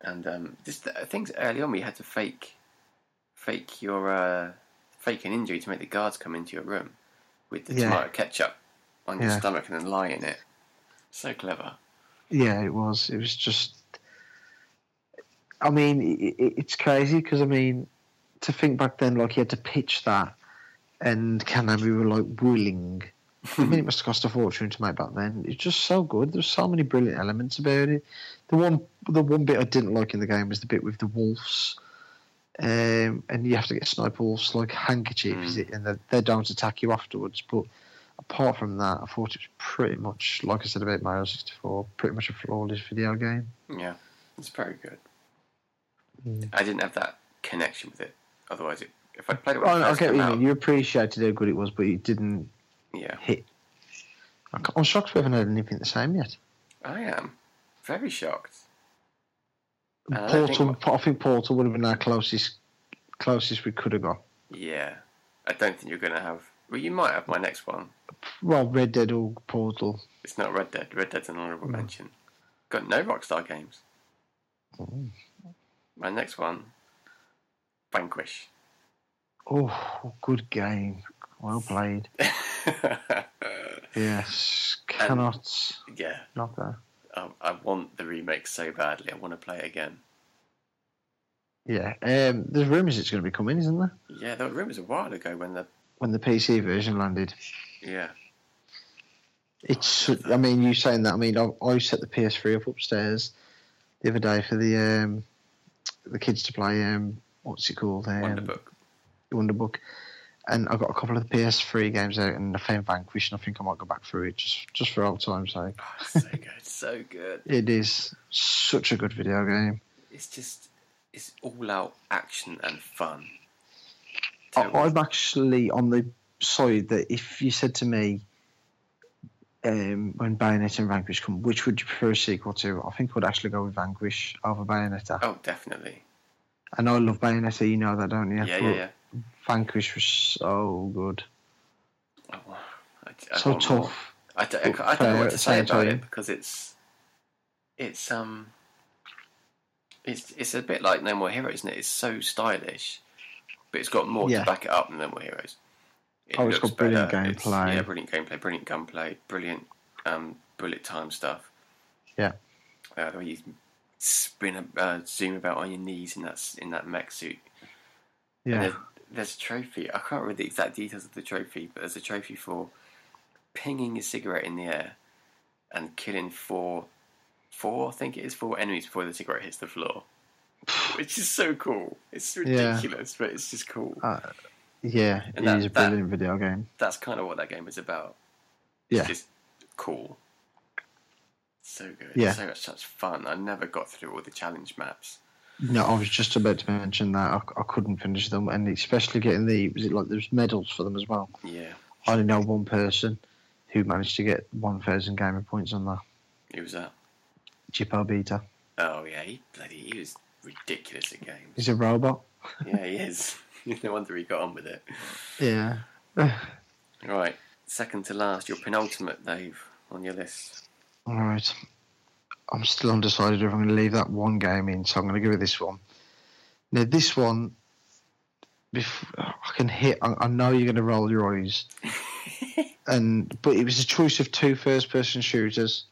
S2: And um, just the, things early on, we had to fake, fake your uh, fake an injury to make the guards come into your room with the
S1: Yeah.
S2: tomato ketchup on your
S1: Yeah.
S2: stomach and then lie in it. So clever.
S1: Yeah, it was. It was just. I mean, it's crazy because I mean, to think back then, like he had to pitch that, and Konami were like willing. I mean, it must have cost a fortune to make back then. It's just so good. There's so many brilliant elements about it. The one, the one bit I didn't like in the game was the bit with the wolves, um, and you have to get Sniper Wolf's like handkerchiefs, and they're down to attack you afterwards. But apart from that, I thought it was pretty much, like I said about Mario 64, pretty much a flawless video game.
S2: Yeah, it's very good.
S1: Mm.
S2: I didn't have that connection with it. Otherwise, it, if I played it
S1: Oh,
S2: it
S1: I
S2: first
S1: get what
S2: came
S1: you
S2: out.
S1: You appreciated how good it was, but it didn't
S2: yeah,
S1: hit. I'm shocked we haven't had anything the same yet.
S2: I am very shocked. And I
S1: Portal,
S2: think-
S1: I think Portal would have been our closest, closest we could have got.
S2: Yeah, I don't think you're going to have. Well, you might have my next one.
S1: Well, Red Dead or Portal.
S2: It's not Red Dead. Red Dead's an honourable
S1: Mm.
S2: mention. Got no Rockstar games.
S1: Mm.
S2: My next one, Vanquish.
S1: Oh, good game. Well played. Yes, cannot
S2: yeah,
S1: not there.
S2: I, I want the remake so badly. I want to play it again.
S1: Yeah, um, there's rumours it's going to be coming, isn't there?
S2: Yeah, there were rumours a while ago when the
S1: When the PC version landed,
S2: yeah
S1: it's. I mean, you saying that? I mean, I, I set the PS3 up upstairs the other day for the um, the kids to play. Um, what's it called? Um,
S2: Wonderbook.
S1: Wonderbook. And I've got a couple of the PS3 games out, and I found Vanquish, and I think I might go back through it just just for old time's sake.
S2: Oh, so good, so good.
S1: It is such a good video game.
S2: It's just it's all out action and fun.
S1: I. I'm actually on the side that if you said to me, um, when Bayonetta and Vanquish come, which would you prefer a sequel to? I think I would actually go with Vanquish over Bayonetta.
S2: Oh, definitely.
S1: And I love Bayonetta, you know that, don't you?
S2: Yeah,
S1: But
S2: yeah, yeah.
S1: Vanquish was so good,
S2: Oh, I, I
S1: so tough.
S2: I don't, I don't know what to say about
S1: time.
S2: it because it's it's um it's it's a bit like No More Heroes, isn't it? It's so stylish, but it's got more
S1: Yeah.
S2: to back it up than No More Heroes. It
S1: Oh, it's got brilliant
S2: better. It's-
S1: gameplay.
S2: yeah, brilliant gameplay, brilliant gunplay, brilliant um, bullet time stuff.
S1: Yeah.
S2: Uh, the way you spin, a, uh, zoom about on your knees in that in that mech suit.
S1: Yeah,
S2: there's, a trophy. I can't remember the exact details of the trophy, but there's a trophy for pinging a cigarette in the air and killing four, four I think it is four enemies before the cigarette hits the floor, which is so cool. It's
S1: Yeah.
S2: ridiculous, but it's just cool.
S1: uh, yeah, it
S2: And that-
S1: is a
S2: that-
S1: brilliant video game.
S2: That's kind of what that game is about.
S1: Yeah.
S2: It's just cool. So good.
S1: Yeah.
S2: So much such fun. I never got through all the challenge maps.
S1: No, I was just about to mention that I, I couldn't finish them, and especially getting the was it like there's medals for them as well.
S2: Yeah.
S1: I only know one person who managed to get 1,000 gamer points on that.
S2: Who was that.
S1: Chippo Beta.
S2: Oh yeah, he bloody he was ridiculous at games.
S1: He's a robot.
S2: yeah, he is. no wonder he got on with it.
S1: Yeah.
S2: Right, second to last, your penultimate, Dave, on your list.
S1: All right. I'm still undecided if I'm going to leave that one game in, so I'm going to give it this one. Now, this one, I can hit. I, I know you're going to roll your eyes, and but it was a choice of two first-person shooters.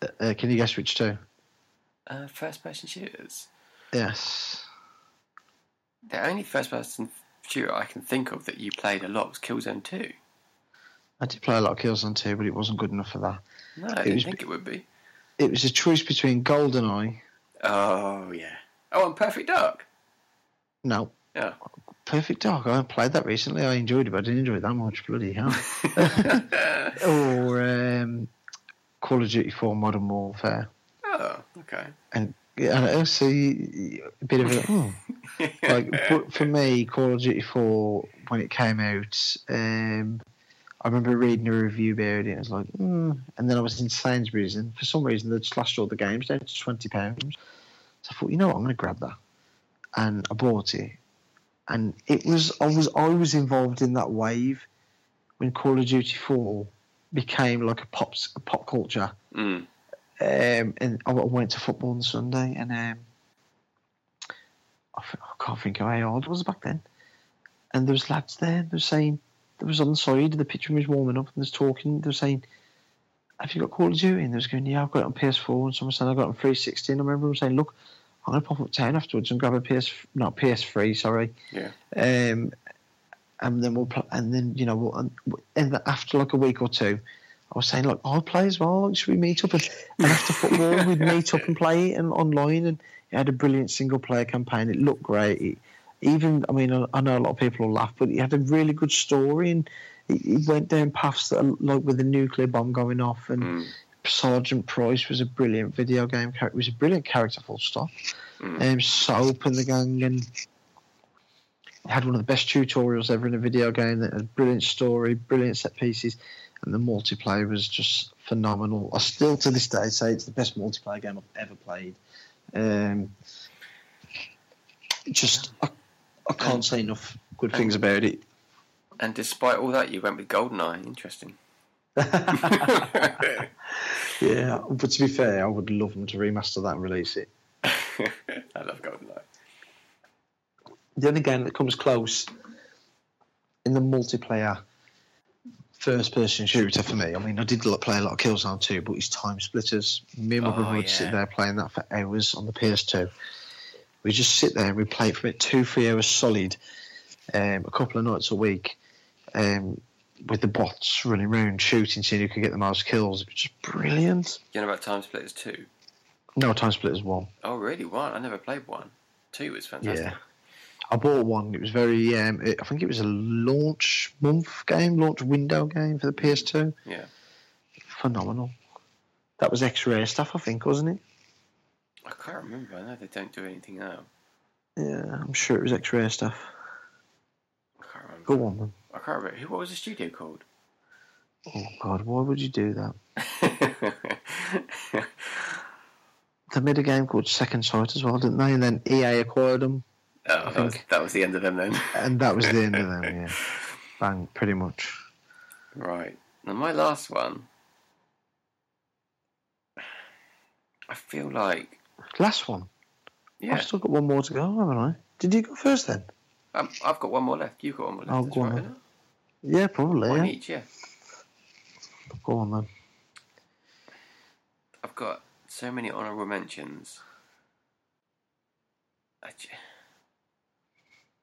S1: Uh, uh, can you guess which two?
S2: Uh, first-person shooters.
S1: Yes.
S2: The only first-person shooter I can think of that you played a lot was Killzone Two.
S1: I did play a lot of Killzone 2, but it wasn't good enough for that.
S2: No, I didn't
S1: was-
S2: think it would be.
S1: It was a choice between GoldenEye.
S2: Oh yeah. Oh, and Perfect Dark.
S1: No,
S2: Yeah.
S1: Perfect Dark. I played that recently. I enjoyed it, but I didn't enjoy it that much. Bloody hell. or um, Call of Duty 4 Modern Warfare.
S2: oh, okay.
S1: And yeah, I know, so you, a bit of a oh. like but for me, Call of Duty Four when it came out, um, I remember reading a review about it. and I was like, mm. and then I was in Sainsbury's, and for some reason they'd slashed all the games down to twenty pounds. So I thought, you know what, I'm going to grab that, and I bought it, and it was I was I was involved in that wave when Call of Duty Four became like a pop a pop culture.
S2: Mm.
S1: Um, and I went to football on Sunday, and um, I, I can't think of how old I was back then. And there was lads there. They were saying there was on the side. The pitch was warming up, and there's talking. They were saying, "Have you got Call of Duty?" And they was going, "Yeah, I've got it on PS4." And someone said, "I've got it on 360." And I remember them saying, "Look, I'm going to pop up town afterwards and grab a PS, not PS3, sorry."
S2: Yeah.
S1: Um, and then we'll play, and then you know, we'll, and after like a week or two, I was saying, look, I'll play as well. Like, should we meet up? And, and after football, we'd meet up and play and online. And it had a brilliant single player campaign. It looked great. It, even, I mean, I, know a lot of people will laugh, but he had a really good story. And it went down paths that, are, like, with the nuclear bomb going off. And
S2: Mm.
S1: Sergeant Price was a brilliant video game character. It was a brilliant character, full stop.
S2: Mm.
S1: Um, Soap and the gang and had one of the best tutorials ever in a video game. That had a brilliant story, brilliant set pieces, and the multiplayer was just phenomenal. I still to this day say it's the best multiplayer game I've ever played. Um, just I, I can't say enough good things about it.
S2: And despite all that, you went with GoldenEye. Interesting.
S1: Yeah, but to be fair, I would love them to remaster that and release it.
S2: I love GoldenEye.
S1: The only game that comes close in the multiplayer first person shooter for me, I mean, I did play a lot of Killzone 2, but it's Time Splitters. Me and my
S2: Oh,
S1: brother would
S2: yeah.
S1: sit there playing that for hours on the PS2. We just sit there and we play it for about two, three hours solid, um, a couple of nights a week, um, with the bots running around shooting, seeing who could get the most kills. It was just brilliant.
S2: You know about Time Splitters 2?
S1: No, Time Splitters 1.
S2: Oh, really? One? I never played one. Two was fantastic.
S1: Yeah. I bought one. It was very. Um, it, I think it was a launch month game, launch window game for the PS2.
S2: Yeah.
S1: Phenomenal. That was X-ray stuff, I think, wasn't it?
S2: I can't remember. I know they don't do anything now.
S1: Yeah, I'm sure it was X-ray stuff.
S2: I can't remember.
S1: Go on, then.
S2: I can't remember. What was the studio called?
S1: Oh God, why would you do that? They made a game called Second Sight as well, didn't they? And then EA acquired them,
S2: Oh, that was,
S1: think-
S2: that was the end of them then.
S1: and that was the end of them. Yeah, bang, pretty much.
S2: Right. Now, my last one. I feel like.
S1: Last one.
S2: Yeah.
S1: I've still got one more to go, haven't I? Did you go first then?
S2: Um, I've got one more left. You've got one more left. That's
S1: go on
S2: right,
S1: then. Yeah, probably.
S2: One
S1: Yeah.
S2: each, yeah.
S1: Go on then.
S2: I've got so many honourable mentions.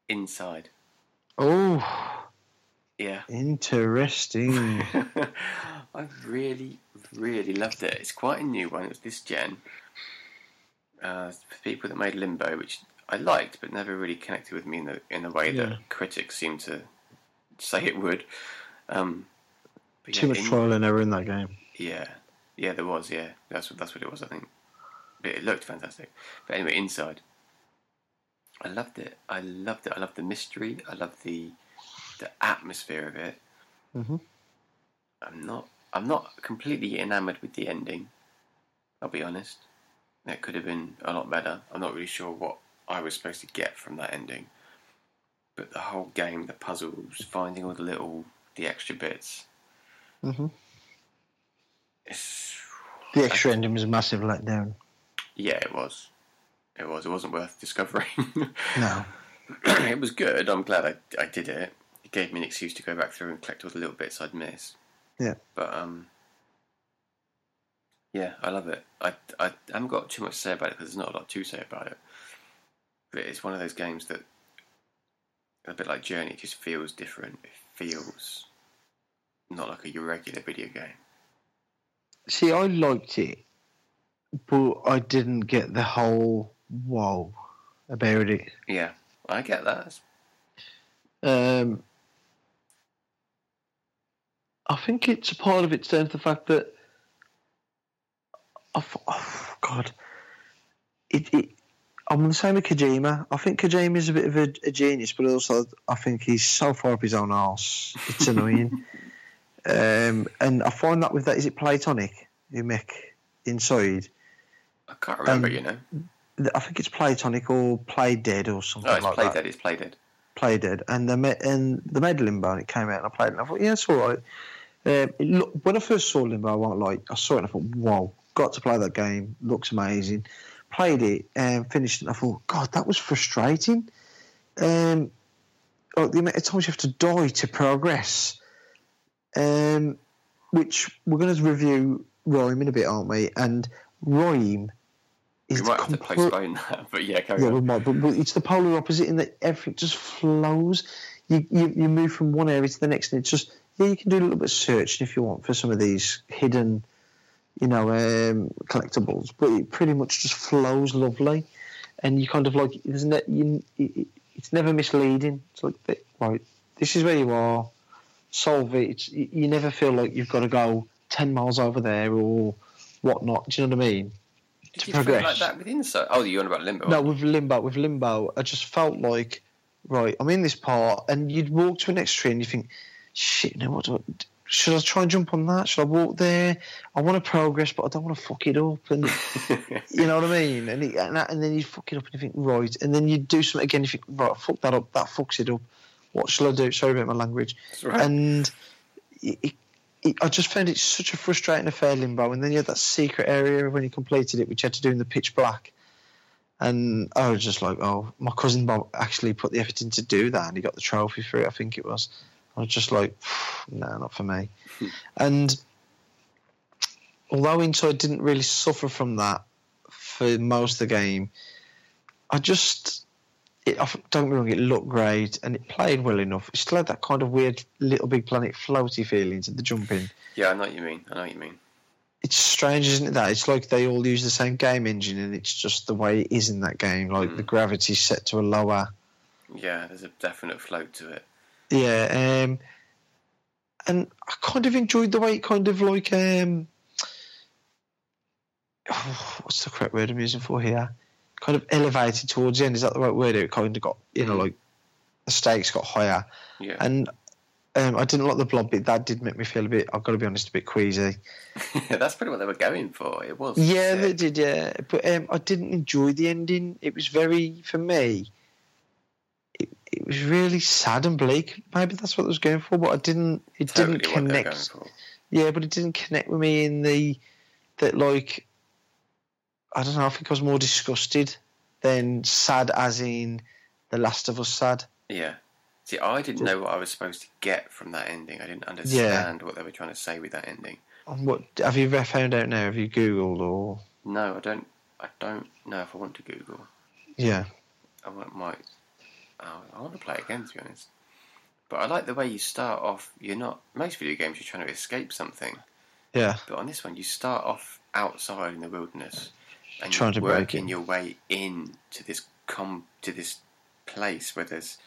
S2: Inside.
S1: Oh,
S2: Yeah.
S1: interesting.
S2: I really, really loved it. It's quite a new one. It was this gen. Uh, for people that made Limbo, which I liked, but never really connected with me in the in the way
S1: Yeah.
S2: that critics seem to say it would. Um,
S1: Too
S2: yeah,
S1: much
S2: in-
S1: trial and error in that game.
S2: Yeah, yeah, there was. Yeah, that's what that's what it was. I think, but it looked fantastic. But anyway, inside, I loved it. I loved it. I loved the mystery. I loved the the atmosphere of it.
S1: Mhm.
S2: I'm not. I'm not completely enamored with the ending. I'll be honest. That could have been a lot better. I'm not really sure what I was supposed to get from that ending. But the whole game, the puzzles, finding all the little, the extra bits.
S1: hmm
S2: It's
S1: The extra ending was a massive letdown.
S2: Yeah, it was. It was. It wasn't worth discovering.
S1: No.
S2: it was good. I'm glad I, I did it. It gave me an excuse to go back through and collect all the little bits I'd missed.
S1: Yeah.
S2: But um, yeah, I love it. I I haven't got too much to say about it because there's not a lot to say about it. But it's one of those games that a bit like Journey. It just feels different. It feels not like a regular video game.
S1: See, I liked it, but I didn't get the whole whoa about it.
S2: Yeah, I get that.
S1: Um, I think it's a part of it's down to the fact that oh God, it, it I'm the same with Kojima. I think Kojima is a bit of a, a, genius, but also I think he's so far up his own arse. It's annoying. um, and I find that with that, is it Platonic you make inside?
S2: I can't remember, um, you know.
S1: I think it's Platonic or Play Dead or something
S2: oh, it's
S1: like
S2: Play
S1: that.
S2: Dead. It's Play Dead.
S1: Play Dead, and the and the made Limbo, and it came out, and I played it. And I thought, yeah, it's all right. Um, look, when I first saw Limbo, I went like, I saw it, and I thought, wow, got to play that game. Looks amazing. Played it and finished it. And I thought, God, that was frustrating. Um, like the amount of times you have to die to progress. Um, which we're going to review RiME in a bit, aren't we? And RiME
S2: is we might have to postpone that, but yeah,
S1: yeah,
S2: on.
S1: we might. But, but, it's the polar opposite in that everything just flows. You, you you move from one area to the next, and it's just yeah. You can do a little bit of searching if you want for some of these hidden, you know, um, collectibles, but it pretty much just flows lovely, and you kind of like there's ne- you, it, it's never misleading. It's like right, this is where you are. Solve it. It's, you never feel like you've got to go ten miles over there or whatnot. Do you know what I mean?
S2: Did to progress. like that with Inside? Oh, you're on about Limbo.
S1: No, with Limbo, with Limbo, I just felt like, right, I'm in this part, and you'd walk to an next tree and you think, shit, now what do I, should I try and jump on that? Should I walk there? I want to progress, but I don't want to fuck it up. And you know what I mean? And, it, and, that, and, then you fuck it up and you think, right. And then you do something again, you think, right, fuck that up. That fucks it up. What shall I do? Sorry about my language.
S2: Right.
S1: And it, it, I just found it such a frustrating affair, Limbo. And then you had that secret area when you completed it, which you had to do in the pitch black. And I was just like, oh, my cousin Bob actually put the effort in to do that, and he got the trophy for it. I think it was. I was just like, no, nah, not for me. and although Inside didn't really suffer from that for most of the game, I just it, don't get me wrong, it looked great and it played well enough. It still had that kind of weird Little Big Planet floaty feeling to the jumping.
S2: Yeah, I know what you mean. I know what you mean.
S1: It's strange, isn't it? That it's like they all use the same game engine, and it's just the way it is in that game. Like mm. the gravity's set to a lower.
S2: Yeah, there's a definite float to it.
S1: Yeah, um, and I kind of enjoyed the way it kind of like um, oh, what's the correct word I'm using for here? kind of elevated towards the end. Is that the right word? It kind of got you know mm. like the stakes got higher.
S2: Yeah.
S1: And um, I didn't like the blob bit. That did make me feel a bit. I've got to be honest, a bit queasy.
S2: That's pretty what they were going for. It was.
S1: Yeah, they did. Yeah, but um, I didn't enjoy the ending. It was very for me. It, it was really sad and bleak. Maybe that's what I was going for, but I didn't. It totally didn't connect. Yeah, but it didn't connect with me in the that like I don't know. I think I was more disgusted than sad, as in The Last of Us sad.
S2: Yeah. See, I didn't know what I was supposed to get from that ending. I didn't understand yeah. what they were trying to say with that ending.
S1: And what have you found out now? Have you googled or?
S2: No, I don't. I don't know if I want to Google.
S1: Yeah.
S2: I might. Oh, I want to play again, to be honest. But I like the way you start off. You're not. Most video games, you're trying to escape something.
S1: Yeah.
S2: But on this one, you start off outside in the wilderness and
S1: trying
S2: you're
S1: to working
S2: your way in to this com to this place where there's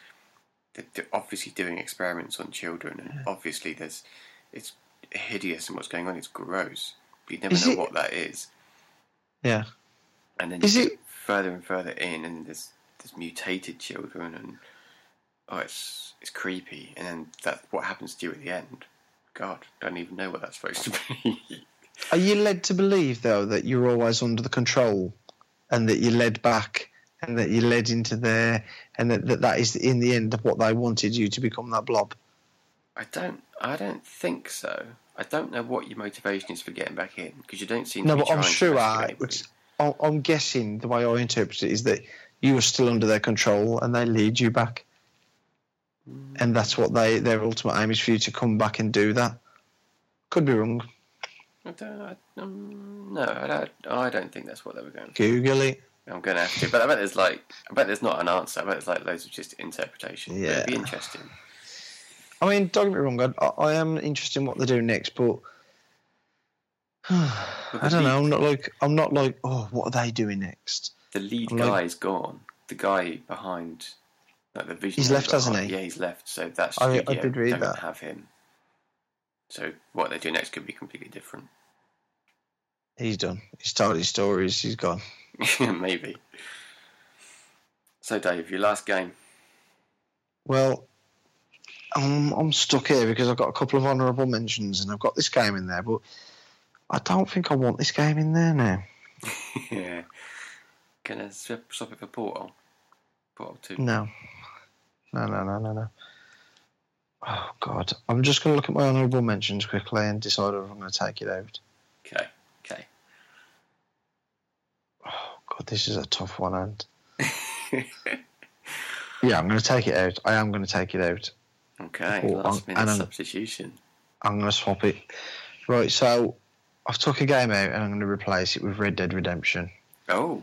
S2: they're obviously doing experiments on children, and yeah. obviously there's it's hideous and what's going on. It's gross, but you never is know it, what that is.
S1: Yeah,
S2: and then
S1: is
S2: you
S1: it
S2: further and further in, and there's there's mutated children, and oh, it's it's creepy. And then that what happens to you at the end. God, don't even know what that's supposed to be.
S1: Are you led to believe though that you're always under the control, and that you're led back, and that you're led into there, and that that, that is in the end what they wanted you to become that blob?
S2: I don't. I don't think so. I don't know what your motivation is for getting back in because you don't seem.
S1: No,
S2: but
S1: I'm sure. I, I'm guessing the way I interpret it is that you are still under their control and they lead you back, mm. and that's what they their ultimate aim is for you to come back and do that. Could be wrong.
S2: I don't, I, um, no, I don't, I don't think that's what they were going for.
S1: Google it.
S2: I'm going to have to, but I bet there's like, I bet there's not an answer. I bet there's like loads of just interpretation. Yeah, it'd be interesting.
S1: I mean, don't get me wrong. I, I am interested in what they do next, but I don't know. I'm not like I'm not like oh, what are they doing next?
S2: The lead guy is gone. The guy behind like the vision.
S1: He's left, hasn't
S2: he? Yeah, he's left. So that's
S1: I, I did read that.
S2: Have him. So what they do next could be completely different.
S1: He's done. He's told his stories. He's gone.
S2: Maybe. So, Dave, your last game.
S1: Well, I'm I'm stuck here because I've got a couple of honourable mentions and I've got this game in there, but I don't think I want this game in there now.
S2: yeah. Gonna swap, swap it for Portal. Portal 2.
S1: No. No, no, no, no, no. Oh, God. I'm just going to look at my honourable mentions quickly and decide if I'm going to take it out.
S2: Okay. Okay.
S1: Oh, God, this is a tough one, and yeah, I'm going to take it out. I am going to take it out.
S2: Okay.
S1: Oh,
S2: Last minute
S1: I'm-
S2: substitution.
S1: I'm going to swap it. Right, so I've took a game out and I'm going to replace it with Red Dead Redemption.
S2: Oh.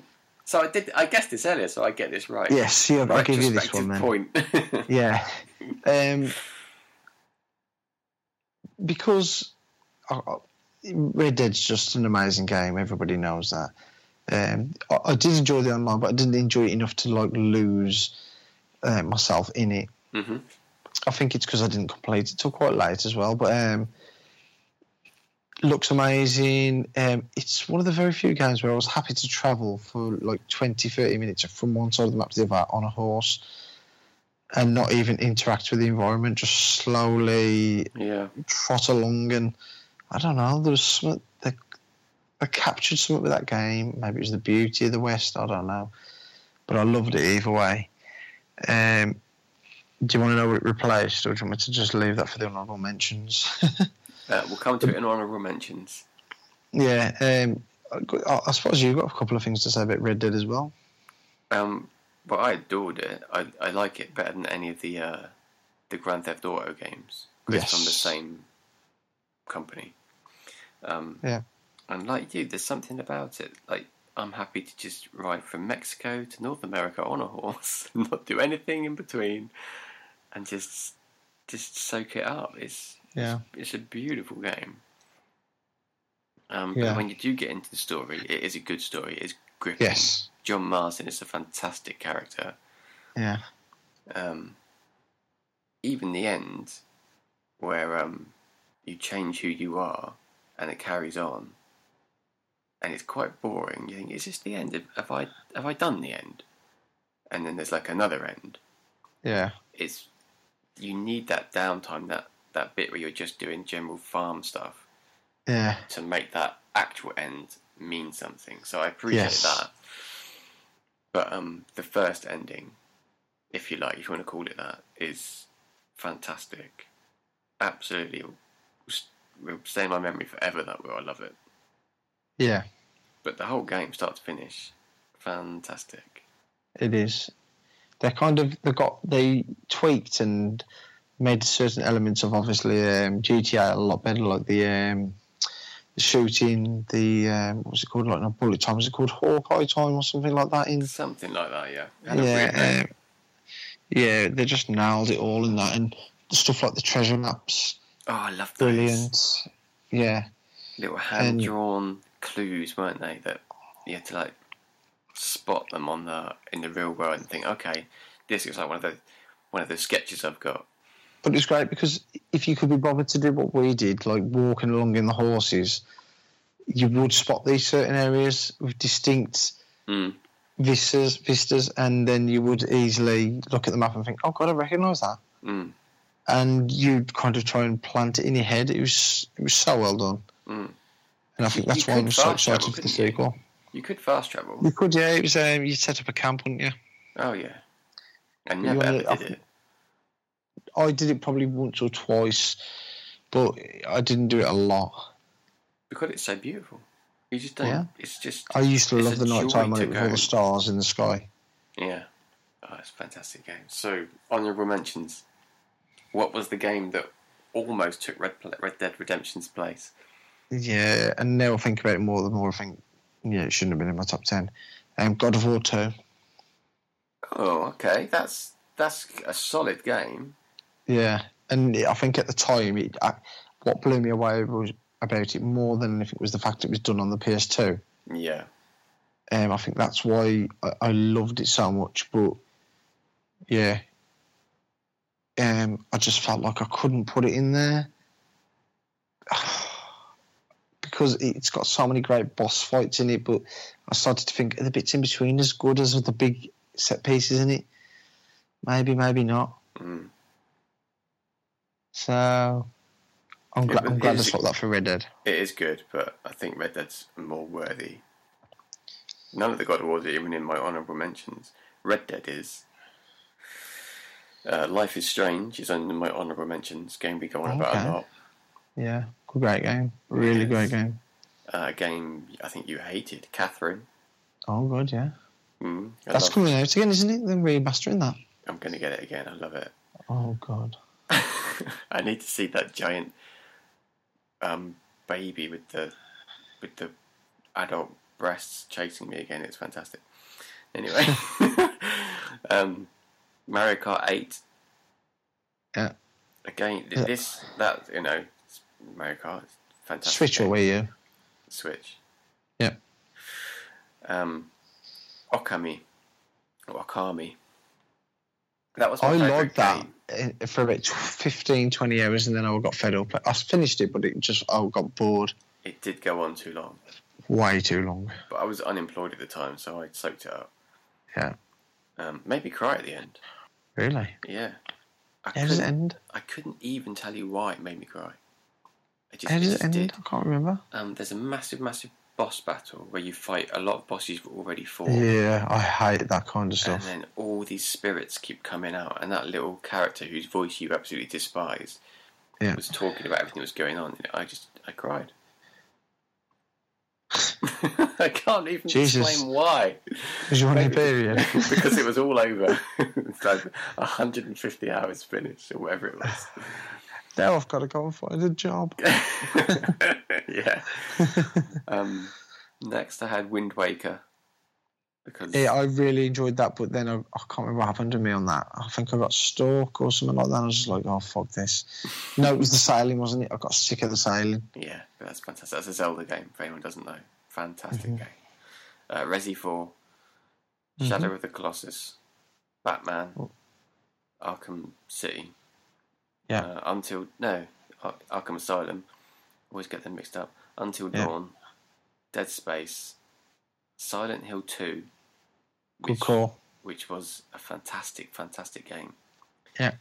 S2: So I did. I guessed this earlier, so I get this right.
S1: Yes, yeah, I'll give you this one then.
S2: point.
S1: Yeah. Um, because I, I- Red Dead's just an amazing game. Everybody knows that. Um, I, I did enjoy the online, but I didn't enjoy it enough to like lose uh, myself in it.
S2: hmm
S1: I think it's because I didn't complete it till quite late as well. But um, looks amazing. Um, it's one of the very few games where I was happy to travel for like 20, 30 minutes from one side of the map to the other on a horse and not even interact with the environment, just slowly
S2: Yeah.
S1: trot along. And I don't know, there was something that I captured something with that game. Maybe it was the beauty of the West, I don't know. But I loved it either way. Um, do you want to know what it replaced, or do you want me to just leave that for the honourable mentions?
S2: Uh, we'll come to it in honourable mentions.
S1: yeah, um, I, I suppose you've got a couple of things to say about Red Dead as well.
S2: Um, but I adored it. I, I like it better than any of the uh, the Grand Theft Auto games. 'cause It's from the same company. Um,
S1: Yeah.
S2: And like you, there's something about it. Like I'm happy to just ride from Mexico to North America on a horse, not do anything in between, and just just soak it up. It's
S1: Yeah,
S2: it's a beautiful game. Um,
S1: Yeah.
S2: But when you do get into the story, it is a good story. It's gripping.
S1: yes,
S2: John Marston is a fantastic character.
S1: yeah,
S2: Um, even the end, where um, you change who you are, and it carries on, and it's quite boring. You think, is this the end? Have, have I have I done the end? And then there's like another end.
S1: yeah,
S2: It's you need that downtime, that that bit where you're just doing general farm stuff
S1: yeah,
S2: to make that actual end mean something. So I appreciate
S1: Yes.
S2: that. But um, the first ending, if you like, if you want to call it that, is fantastic. Absolutely, will, will stay in my memory forever. That way, I love it.
S1: yeah.
S2: But the whole game, start to finish, fantastic.
S1: It is. They're kind of they got they tweaked and made certain elements of obviously um, GTA a lot better, like the um, the shooting, the um, what's it called, like not bullet time, is it called Hawkeye time or something like that? In
S2: Something like that, yeah. Had a weird name.
S1: yeah, um, yeah, they just nailed it all in that, and the stuff like the treasure maps,
S2: oh, I love those
S1: brilliant. Yeah,
S2: little hand drawn clues, weren't they? That you had to like spot them on the in the real world and think, okay, this looks like one of the one of the sketches I've got.
S1: But it's great because if you could be bothered to do what we did, like walking along in the horses, you would spot these certain areas with distinct
S2: Mm.
S1: vistas, vistas, and then you would easily look at the map and think, "Oh God, I recognise that,"
S2: Mm.
S1: and you'd kind of try and plant it in your head. It was it was so well done,
S2: Mm.
S1: and I think
S2: You
S1: that's why I'm so
S2: fast travel,
S1: excited for the
S2: you?
S1: sequel.
S2: You could fast travel.
S1: You could, yeah. It was um, you set up a camp, wouldn't you?
S2: Oh yeah. I
S1: You
S2: never
S1: wanna- I
S2: did it.
S1: I did it probably once or twice, but I didn't do it a lot.
S2: Because it's so beautiful. You just don't
S1: Yeah.
S2: it's just
S1: I used to love the night time when it was all the stars in the sky.
S2: Yeah. Oh, it's a fantastic game. So, honourable mentions. What was the game that almost took Red, Red Dead Redemption's place?
S1: Yeah, and now I think about it more, the more I think, yeah, it shouldn't have been in my top ten. Um, God of War two.
S2: Oh, okay. That's that's a solid game.
S1: Yeah, and I think at the time, it, I, what blew me away was about it more than anything was the fact it was done on the PS2.
S2: Yeah.
S1: Um, I think that's why I, I loved it so much. But yeah, um, I just felt like I couldn't put it in there because it's got so many great boss fights in it. But I started to think are the bits in between as good as the big set pieces in it. Maybe, maybe not.
S2: Mm.
S1: So I'm,
S2: but
S1: I'm glad I swapped that for Red Dead.
S2: It is good, but I think Red Dead's more worthy. None of the God of Wars are even in my honourable mentions. Red Dead is. Uh, Life is Strange is in my honourable mentions. Game we go on about a lot.
S1: Yeah, great game. Really
S2: Yes.
S1: great game.
S2: Uh, a game I think you hated, Catherine.
S1: Oh, good, yeah.
S2: Mm,
S1: That's coming out again, isn't it? Then remastering that.
S2: I'm going to get it again. I love it.
S1: Oh, God.
S2: I need to see that giant um, baby with the with the adult breasts chasing me again. It's fantastic. Anyway, um, Mario Kart Eight.
S1: Yeah.
S2: Again, this that you know, Mario Kart, fantastic.
S1: Switch or. Wii U?
S2: Switch.
S1: Yeah.
S2: Um, Okami, or Okami. That was
S1: I liked that
S2: game.
S1: Eh, for about 15, 20 hours and then I got fed up. I finished it, but it just, I got bored.
S2: It did go on too long,
S1: Way too long.
S2: but I was unemployed at the time, so I soaked it up.
S1: Yeah.
S2: Um, made me cry at the end.
S1: Really?
S2: Yeah. I
S1: How does it
S2: couldn't,
S1: end?
S2: I couldn't even tell you why it made me cry. I just,
S1: How does it end?
S2: did.
S1: I can't remember.
S2: Um, there's a massive, massive boss battle where you fight a lot of bosses you've already fought.
S1: Yeah, I hate that kind of stuff.
S2: And then all these spirits keep coming out, and that little character whose voice you absolutely despise
S1: Yeah.
S2: was talking about everything that was going on. I just, I cried. I can't even
S1: Jesus.
S2: explain why.
S1: Because you're on period.
S2: because it was all over. it's like 150 hours finished, or whatever it was.
S1: Now I've got to go and find a job.
S2: yeah. Um, next, I had Wind Waker. Because
S1: Yeah, I really enjoyed that, but then I, I can't remember what happened to me on that. I think I got stuck or something like that. I was just like, oh, fuck this. No, it was the sailing, wasn't it? I got sick of the sailing.
S2: Yeah, that's fantastic. That's a Zelda game, if anyone doesn't know. Fantastic
S1: Mhm.
S2: game. Uh, Resi 4, Shadow of the Colossus, Batman,
S1: Oh.
S2: Arkham City.
S1: Yeah.
S2: Uh, until, no, Ar- Arkham Asylum. Always get them mixed up. Until
S1: Yeah.
S2: Dawn, Dead Space, Silent Hill 2,
S1: Good
S2: which,
S1: call.
S2: which was a fantastic, fantastic game.
S1: Yeah.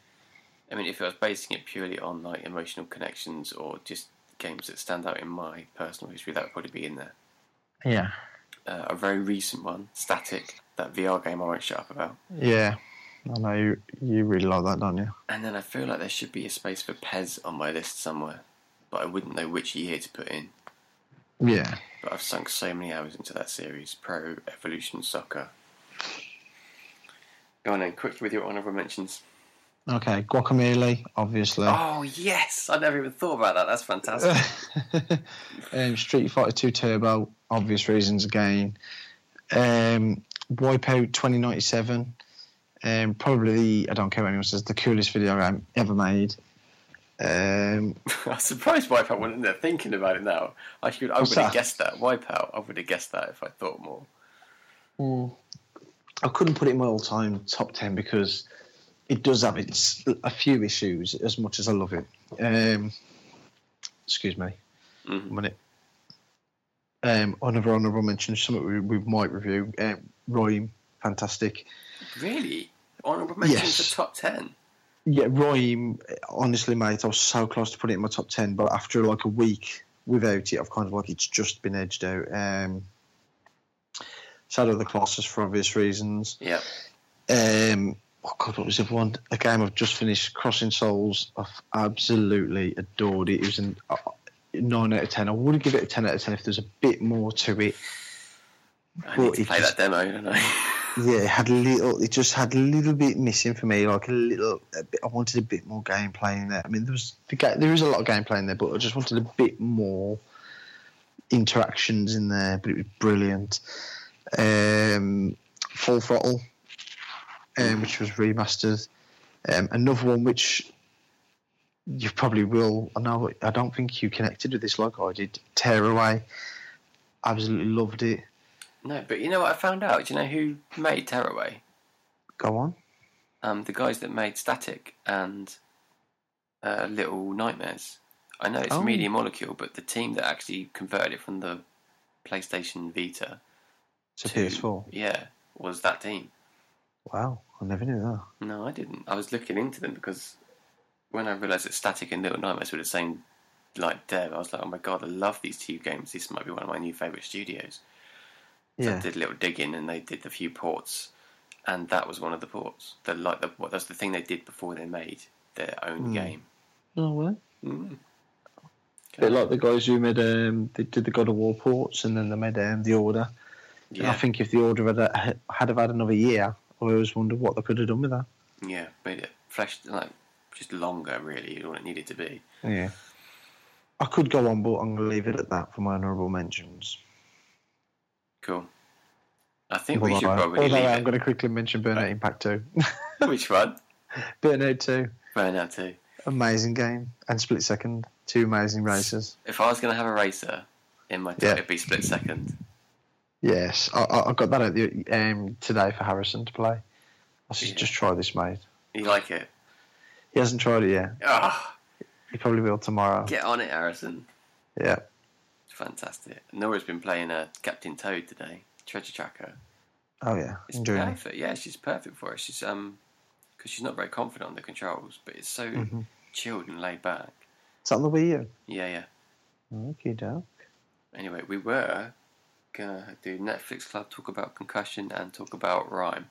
S2: I mean, if I was basing it purely on like emotional connections or just games that stand out in my personal history, that would probably be in there.
S1: Yeah.
S2: Uh, a very recent one, Statik, that VR game I won't shut up about.
S1: Yeah. I know you, you really like that, don't you?
S2: And then I feel like there should be a space for PES on my list somewhere, but I wouldn't know which year to put in.
S1: Yeah.
S2: But I've sunk so many hours into that series, Pro Evolution Soccer. Go on then, quick with your honourable mentions.
S1: Okay, Guacamelee, obviously.
S2: Oh yes, I never even thought about that. That's fantastic.
S1: um, Street Fighter 2 Turbo, obvious reasons again. Um, Wipeout 2097, um, probably, I don't care what anyone says, the coolest video game ever made. Um,
S2: I'm surprised Wipeout wasn't there thinking about it now. I should. I would have guessed that Wipeout. I would have guessed that if I thought more.
S1: I couldn't put it in my all time top 10 because it does have its a few issues as much as I love it. Um, excuse me.
S2: Mhm.
S1: A minute. Um, honorable, honorable mention, something we, we might review. Um, RiME, fantastic.
S2: Really, honourable mentions
S1: Yes.
S2: for top ten.
S1: Yeah, RiME, honestly, mate, I was so close to putting it in my top 10, but after like a week without it, I've kind of like it's just been edged out. Um, Shadow of the Colossus for obvious reasons.
S2: Yeah,
S1: Um, oh God, what was the other one? A game I've just finished, Crossing Souls. I've absolutely adored it. It was an uh, nine out of ten. I would give it a ten out of ten if there's a bit more to it.
S2: I need to play
S1: just-
S2: that demo, don't I?
S1: Yeah, it had a little. It just had a little bit missing for me. Like a little. A bit, I wanted a bit more gameplay in there. I mean, there was the ga- there is a lot of gameplay in there, but I just wanted a bit more interactions in there. But it was brilliant. Um, Full Throttle, um, which was remastered. Um, another one which you probably will. I know. I don't think you connected with this like I did. Tearaway. Absolutely loved it.
S2: No, but you know what I found out? Do you know who made Tearaway?
S1: Go on.
S2: Um, the guys that made Statik and uh, Little Nightmares. I know it's
S1: Oh.
S2: Media Molecule, but the team that actually converted it from the PlayStation Vita
S1: To
S2: to
S1: PS4.
S2: yeah, was that team.
S1: Wow, I never knew that.
S2: No, I didn't. I was looking into them because when I realised that Statik and Little Nightmares were the same like dev, I was like, oh my god, I love these two games. This might be one of my new favourite studios. So I did a little digging and they did a few ports, and that was one of the ports. The like the what that's the thing they did before they made their own
S1: Hmm.
S2: game.
S1: Oh well.
S2: Mm.
S1: bit like the guys who made um, they did the God of War ports and then they made um, the Order. And I think if the Order had had have had another year, I always wonder what they could have done with that.
S2: yeah, made it fleshed like just longer. Really, all it needed to be.
S1: Yeah. I could go on, but I'm going to leave it at that for my honourable mentions.
S2: Cool. I think we should
S1: Although
S2: probably
S1: although I'm going to quickly mention Burnout Impact 2.
S2: Which one?
S1: Burnout 2,
S2: Burnout Two.
S1: amazing game. And Split Second, two amazing races.
S2: If I was going to have a racer in my
S1: Yeah.
S2: it'd be split second.
S1: Yes, I, I got that at the, um, today for Harrison to play. I said,
S2: Yeah.
S1: just try this, mate.
S2: You like it?
S1: He hasn't tried it yet.
S2: Ah,
S1: He probably will tomorrow.
S2: get on it, Harrison.
S1: Yeah.
S2: It's fantastic. Nora's been playing uh, Captain Toad today, Treasure Tracker.
S1: Oh, yeah.
S2: It's
S1: Enjoying it.
S2: Yeah, she's perfect for it. She's um, because she's not very confident on the controls, but it's so
S1: Mhm.
S2: chilled and laid back.
S1: That on the Wii U?
S2: Yeah, yeah.
S1: Okay, doke.
S2: Anyway, we were gonna do Netflix Club, talk about concussion, and talk about RiME,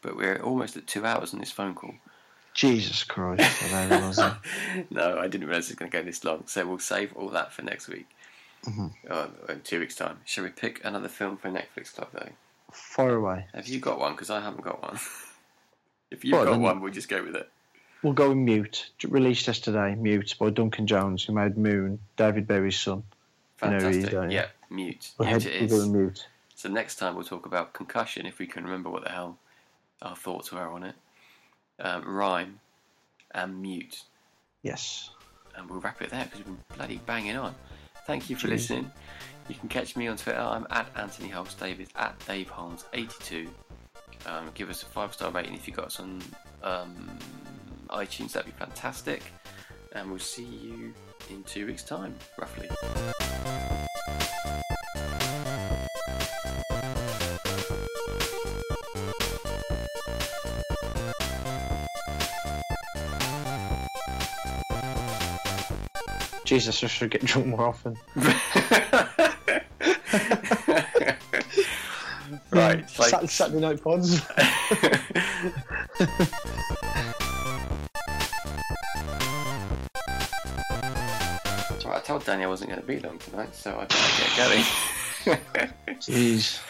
S2: but we're almost at two hours on this phone call.
S1: Jesus Christ. I
S2: no, I didn't realise it was going to go this long, so we'll save all that for next week.
S1: Mhm.
S2: Or in two weeks' time. Shall we pick another film for Netflix Club, though?
S1: Far away.
S2: Have you got one? Because I haven't got one. if you've
S1: Well,
S2: got one, we'll just go with it.
S1: We'll go with Mute. Released yesterday, Mute by Duncan Jones, who made Moon, David Bowie's son. You know
S2: Fantastic. yeah, mute.
S1: We'll,
S2: mute
S1: head,
S2: it
S1: go Mute.
S2: So next time we'll talk about concussion, if we can remember what the hell our thoughts were on it. Um, RiME and mute.
S1: Yes.
S2: and we'll wrap it there because we've been bloody banging on. Thank you for
S1: Cheers.
S2: listening. You can catch me on Twitter. I'm at Anthony Holmes. David at Dave Holmes 82. Um, give us a five star rating if you got us on um, iTunes. That'd be fantastic. And we'll see you in two weeks' time, roughly.
S1: Jesus, I should get drunk more often.
S2: right. it's like-
S1: Sat- Saturday night pods.
S2: It's all right, I told Danny I wasn't going to be long tonight, so I better get going.
S1: Jeez.